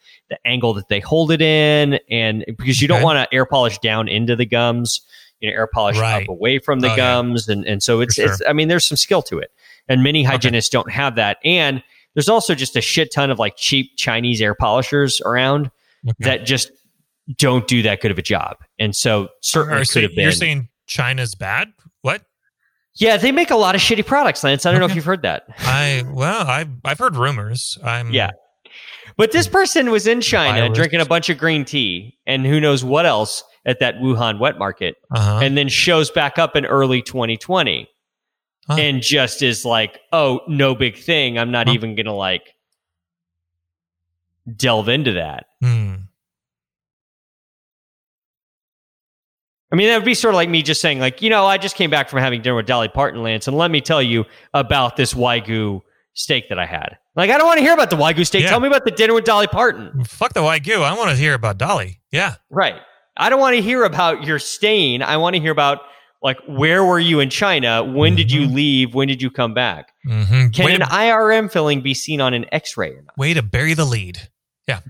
S2: the angle that they hold it in, and because you don't
S3: Okay.
S2: want to air polish down into the gums, you know, air polish
S3: Right.
S2: up away from the
S3: Oh, yeah.
S2: gums, and and so it's
S3: sure.
S2: it's. I mean, there's some skill to it, and many hygienists don't have that, and there's also just a shit ton of like cheap Chinese air polishers around
S3: Okay.
S2: that just don't do that good of a job, and so certainly
S3: Or
S2: could have been.
S3: You're saying China's bad? What?
S2: yeah, they make a lot of shitty products, Lance. I don't know if you've heard that.
S3: I well, I've I've heard rumors. I'm
S2: Yeah. But this person was in China
S3: Virus.
S2: drinking a bunch of green tea and who knows what else at that Wuhan wet market,
S3: Uh-huh.
S2: and then shows back up in early 2020
S3: Huh.
S2: and just is like, oh, no big thing. I'm not
S3: Huh.
S2: even going to like delve into that.
S3: Hmm.
S2: I mean, that would be sort of like me just saying, like, you know, I just came back from having dinner with Dolly Parton, Lance, and let me tell you about this Wagyu steak that I had. Like, I don't want to hear about the Wagyu steak.
S3: Yeah.
S2: Tell me about the dinner with Dolly Parton.
S3: Fuck the Wagyu. I want to hear about Dolly. Yeah.
S2: Right. I don't want to hear about your stain. I want to hear about like where were you in China? When did you
S3: Mhm.
S2: leave? When did you come back?
S3: Mm-hmm.
S2: Can
S3: way,
S2: an
S3: to,
S2: IRM filling be seen on an X-ray or
S3: way to bury the lead.
S2: Yeah.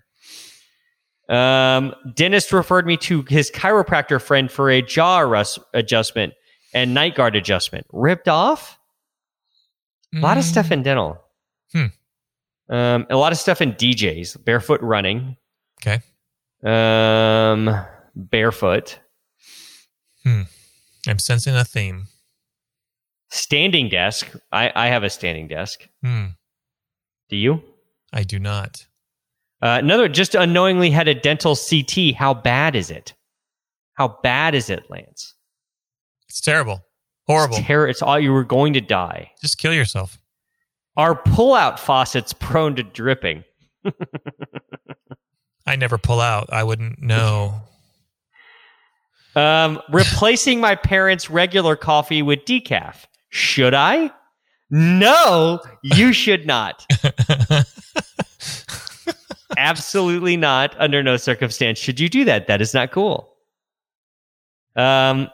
S2: Um, dentist referred me to his chiropractor friend for a jaw adjustment and night guard adjustment. Ripped off? A lot of stuff in dental.
S3: Hmm.
S2: Um, a lot of stuff in DJs. Barefoot running.
S3: Okay.
S2: Um, barefoot. Hmm.
S3: I'm sensing a theme.
S2: Standing desk. I, I have a standing desk.
S3: Hmm.
S2: Do you?
S3: I do not.
S2: Uh, another just unknowingly had a dental CT. How bad is it? How bad is it, Lance?
S3: It's terrible. Horrible.
S2: It's, terror, it's all you were going to die.
S3: Just kill yourself.
S2: Are pull-out faucets prone to dripping?
S3: I never pull out. I wouldn't know.
S2: Um, replacing my parents' regular coffee with decaf. Should I? No, you should not. Absolutely not. Under no circumstance should you do that. That is not cool. Um,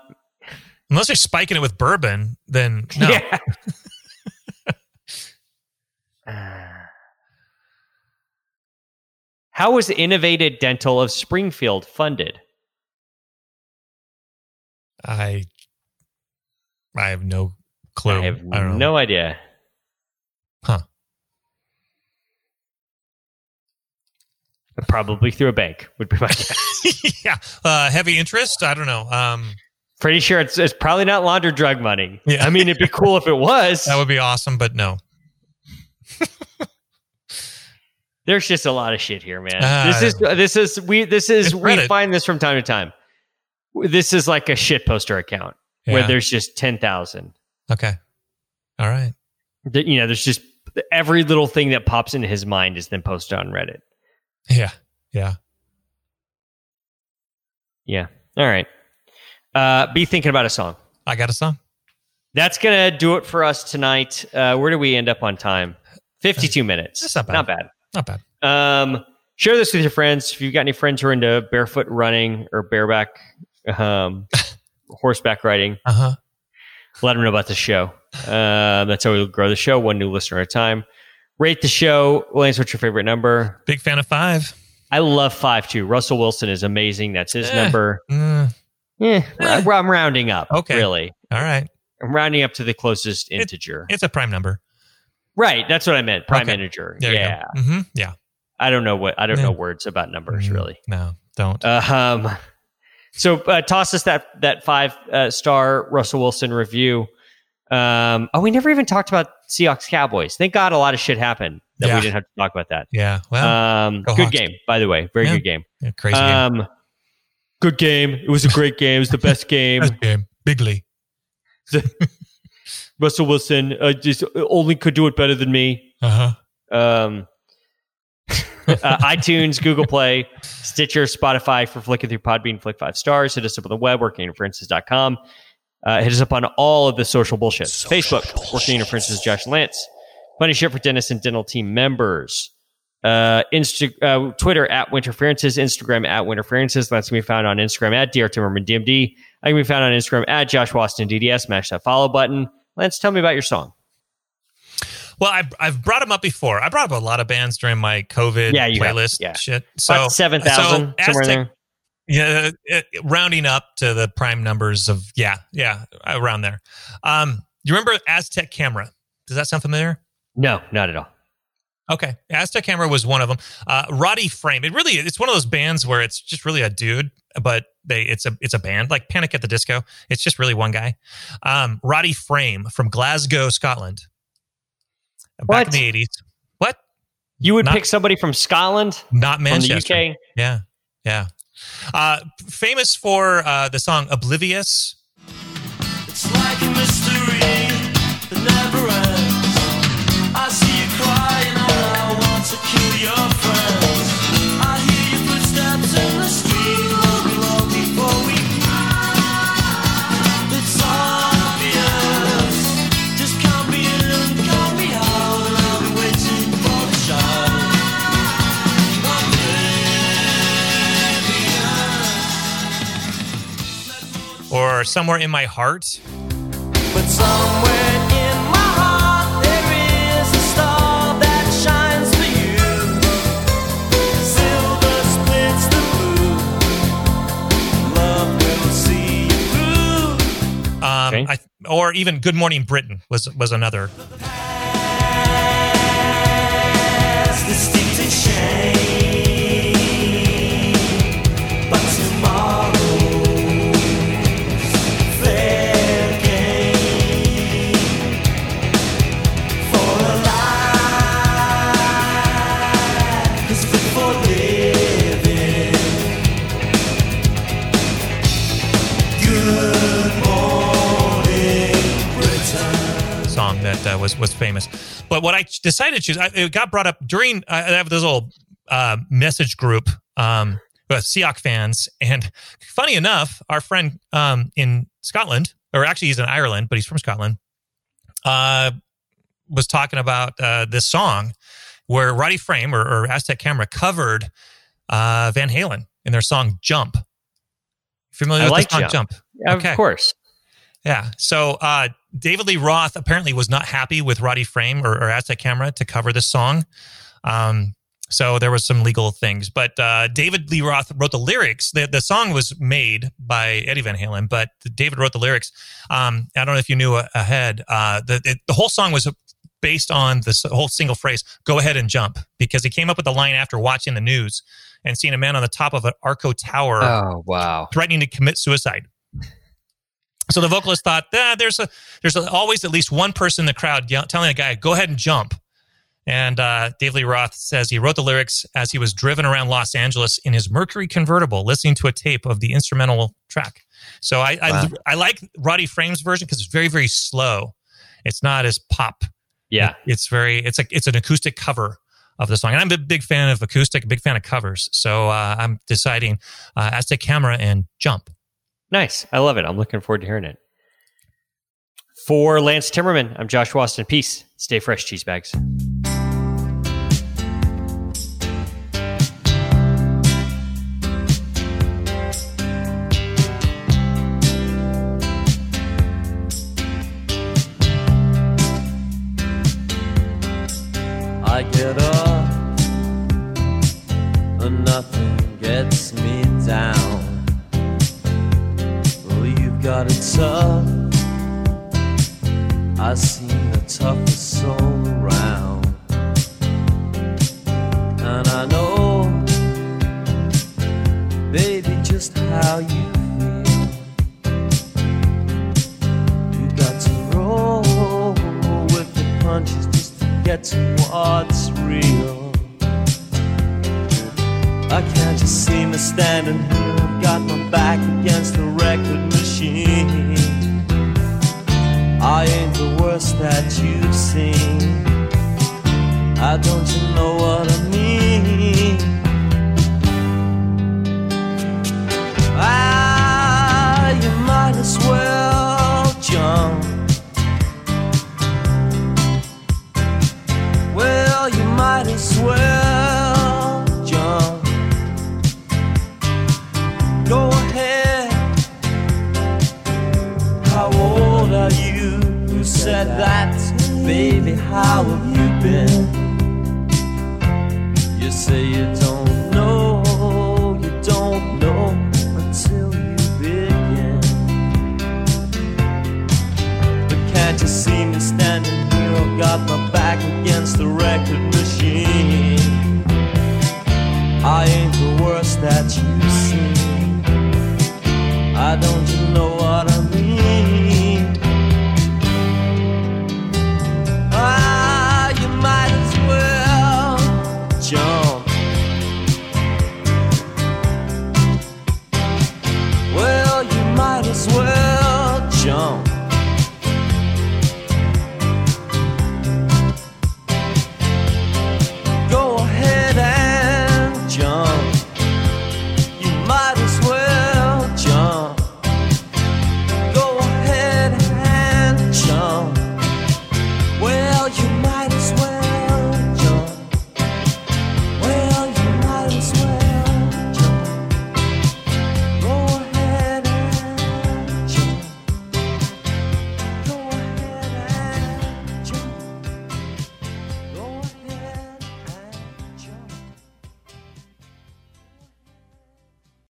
S3: Unless you're spiking it with bourbon, then no.
S2: Yeah. How was Innovated Dental of Springfield funded?
S3: I I have no clue.
S2: I have
S3: don't know.
S2: no idea.
S3: Huh.
S2: Probably through a bank would be my guess.
S3: yeah. Uh, heavy interest? I don't know. Um,
S2: Pretty sure it's, it's probably not laundered drug money.
S3: Yeah.
S2: I mean, it'd be cool if it was.
S3: that would be awesome, but no.
S2: There's just a lot of shit here, man.
S3: Ah.
S2: this is this is we this is we
S3: Reddit.
S2: find this from time to time. This is like a shit poster account where there's just ten thousand.
S3: Okay. All right.
S2: that you know there's just every little thing that pops into his mind is then posted on reddit
S3: Yeah. Yeah.
S2: yeah all right uh be thinking about a song
S3: I got a song.
S2: that's gonna do it for us tonight uh where do we end up on time 52 minutes
S3: That's not bad.
S2: not bad
S3: Not bad.
S2: um share this with your friends if you've got any friends who are into barefoot running or bareback um horseback riding
S3: Uh huh.
S2: let them know about the show. Uh, that's how we grow the show, one new listener at a time. Rate the show. Lance, what's your favorite number?
S3: Big fan of five.
S2: I love five too. Russell Wilson is amazing. That's his
S3: Eh.
S2: number.
S3: Mm,
S2: Eh,
S3: Eh.
S2: I'm rounding up.
S3: Okay.
S2: really.
S3: all right.
S2: I'm rounding up to the closest integer.
S3: It's a prime number.
S2: Right. That's what I meant. Prime
S3: Okay.
S2: integer.
S3: There
S2: yeah.
S3: you go. hmm Yeah.
S2: I don't know what. I don't
S3: Yeah.
S2: know words about numbers
S3: Mm,
S2: really.
S3: No, don't.
S2: Uh, um, so uh, toss us that that five uh, star Russell Wilson review. Um, oh, we never even talked about Seahawks Cowboys. Thank God a lot of shit happened that
S3: Yeah.
S2: we didn't have to talk about that.
S3: yeah. Well,
S2: um,
S3: go
S2: good
S3: Hawks.
S2: game, by the way. Very
S3: Yeah.
S2: good game.
S3: yeah, crazy game.
S2: Um, good game. It was a great game. It was the best game.
S3: Best game. Bigly.
S2: Russell Wilson uh, just only could do it better than me.
S3: Uh huh.
S2: Um, uh, iTunes, Google Play, Stitcher, Spotify for flicking through Podbean, flick five stars. Hit us up on the web, workinginterferences.com. Uh, hit us up on all of the social bullshit. Facebook, Working Interferences, Josh Lance. Funny shit for Dennis and dental team members. Uh, Insta- uh, Twitter at Winterferences, Instagram at Winterferences. That's can be found on Instagram at Dr. Timmerman DMD. I can be found on Instagram at Josh Austin DDS. Smash that follow button. Lance, tell me about your song.
S3: Well, I, I've brought them up before. I brought up a lot of bands during my COVID
S2: Yeah, you have,
S3: playlist
S2: yeah.
S3: shit. So
S2: About 7,000,
S3: so
S2: somewhere
S3: Aztec-
S2: there.
S3: Yeah, it, rounding up to the prime numbers of yeah, yeah, around there. Um, you remember Aztec Camera? Does that sound familiar?
S2: No, not at all.
S3: Okay, Aztec Camera was one of them. Uh, Roddy Frame. It really it's one of those bands where it's just really a dude, but they it's a it's a band like Panic at the Disco. It's just really one guy. Um, Roddy Frame from Glasgow, Scotland. Back
S2: What?
S3: in the eighties. What?
S2: You would
S3: Not-
S2: pick somebody from Scotland,
S3: Not
S2: from the
S3: Manchester.
S2: UK.
S3: Yeah, yeah. Uh, famous for uh, the song "Oblivious."
S4: It's like a mystery
S3: or somewhere in my heart.
S4: But somewhere in my heart there is a star that shines for you. Silver splits the blue. Love will see you through.
S3: Um,
S2: Okay.
S3: I, or even "Good Morning Britain" was was another. Was was famous. But what I decided to choose, I, it got brought up during. I have this little uh, message group um, with Seahawk fans, and funny enough, our friend um, in Scotland, or actually he's in Ireland, but he's from Scotland, uh, was talking about uh, this song where Roddy Frame or, or Aztec Camera covered uh, Van Halen in their song "Jump." Familiar
S2: I
S3: with
S2: like
S3: the song
S2: Jump.
S3: "Jump"?
S2: Yeah,
S3: Okay.
S2: Of course.
S3: Yeah. So uh, David Lee Roth apparently was not happy with Roddy Frame or, or Aztec Camera to cover this song. Um, so there was some legal things, but uh, David Lee Roth wrote the lyrics. The, the song was made by Eddie Van Halen, but David wrote the lyrics. Um, I don't know if you knew a- ahead. Uh, the, it, the whole song was based on this whole single phrase, go ahead and jump, because he came up with the line after watching the news and seeing a man on the top of an Arco tower
S2: Oh wow.
S3: threatening to commit suicide. So the vocalist thought, ah, there's a there's a, always at least one person in the crowd yell, telling a guy, "Go ahead and jump." And uh, Dave Lee Roth says he wrote the lyrics as he was driven around Los Angeles in his Mercury convertible, listening to a tape of the instrumental track. So I I,
S2: Wow.
S3: I like Roddy Frame's version because it's very very slow. It's not as pop.
S2: Yeah.
S3: It- it's very it's like it's an acoustic cover of the song, and I'm a big fan of acoustic, a big fan of covers. So uh, I'm deciding uh, Aztec Camera and Jump.
S2: Nice. I love it. I'm looking forward to hearing it. For Lance Timmerman, I'm Josh Austin. Peace. Stay fresh, cheese bags.
S4: That you've seen. I don't you know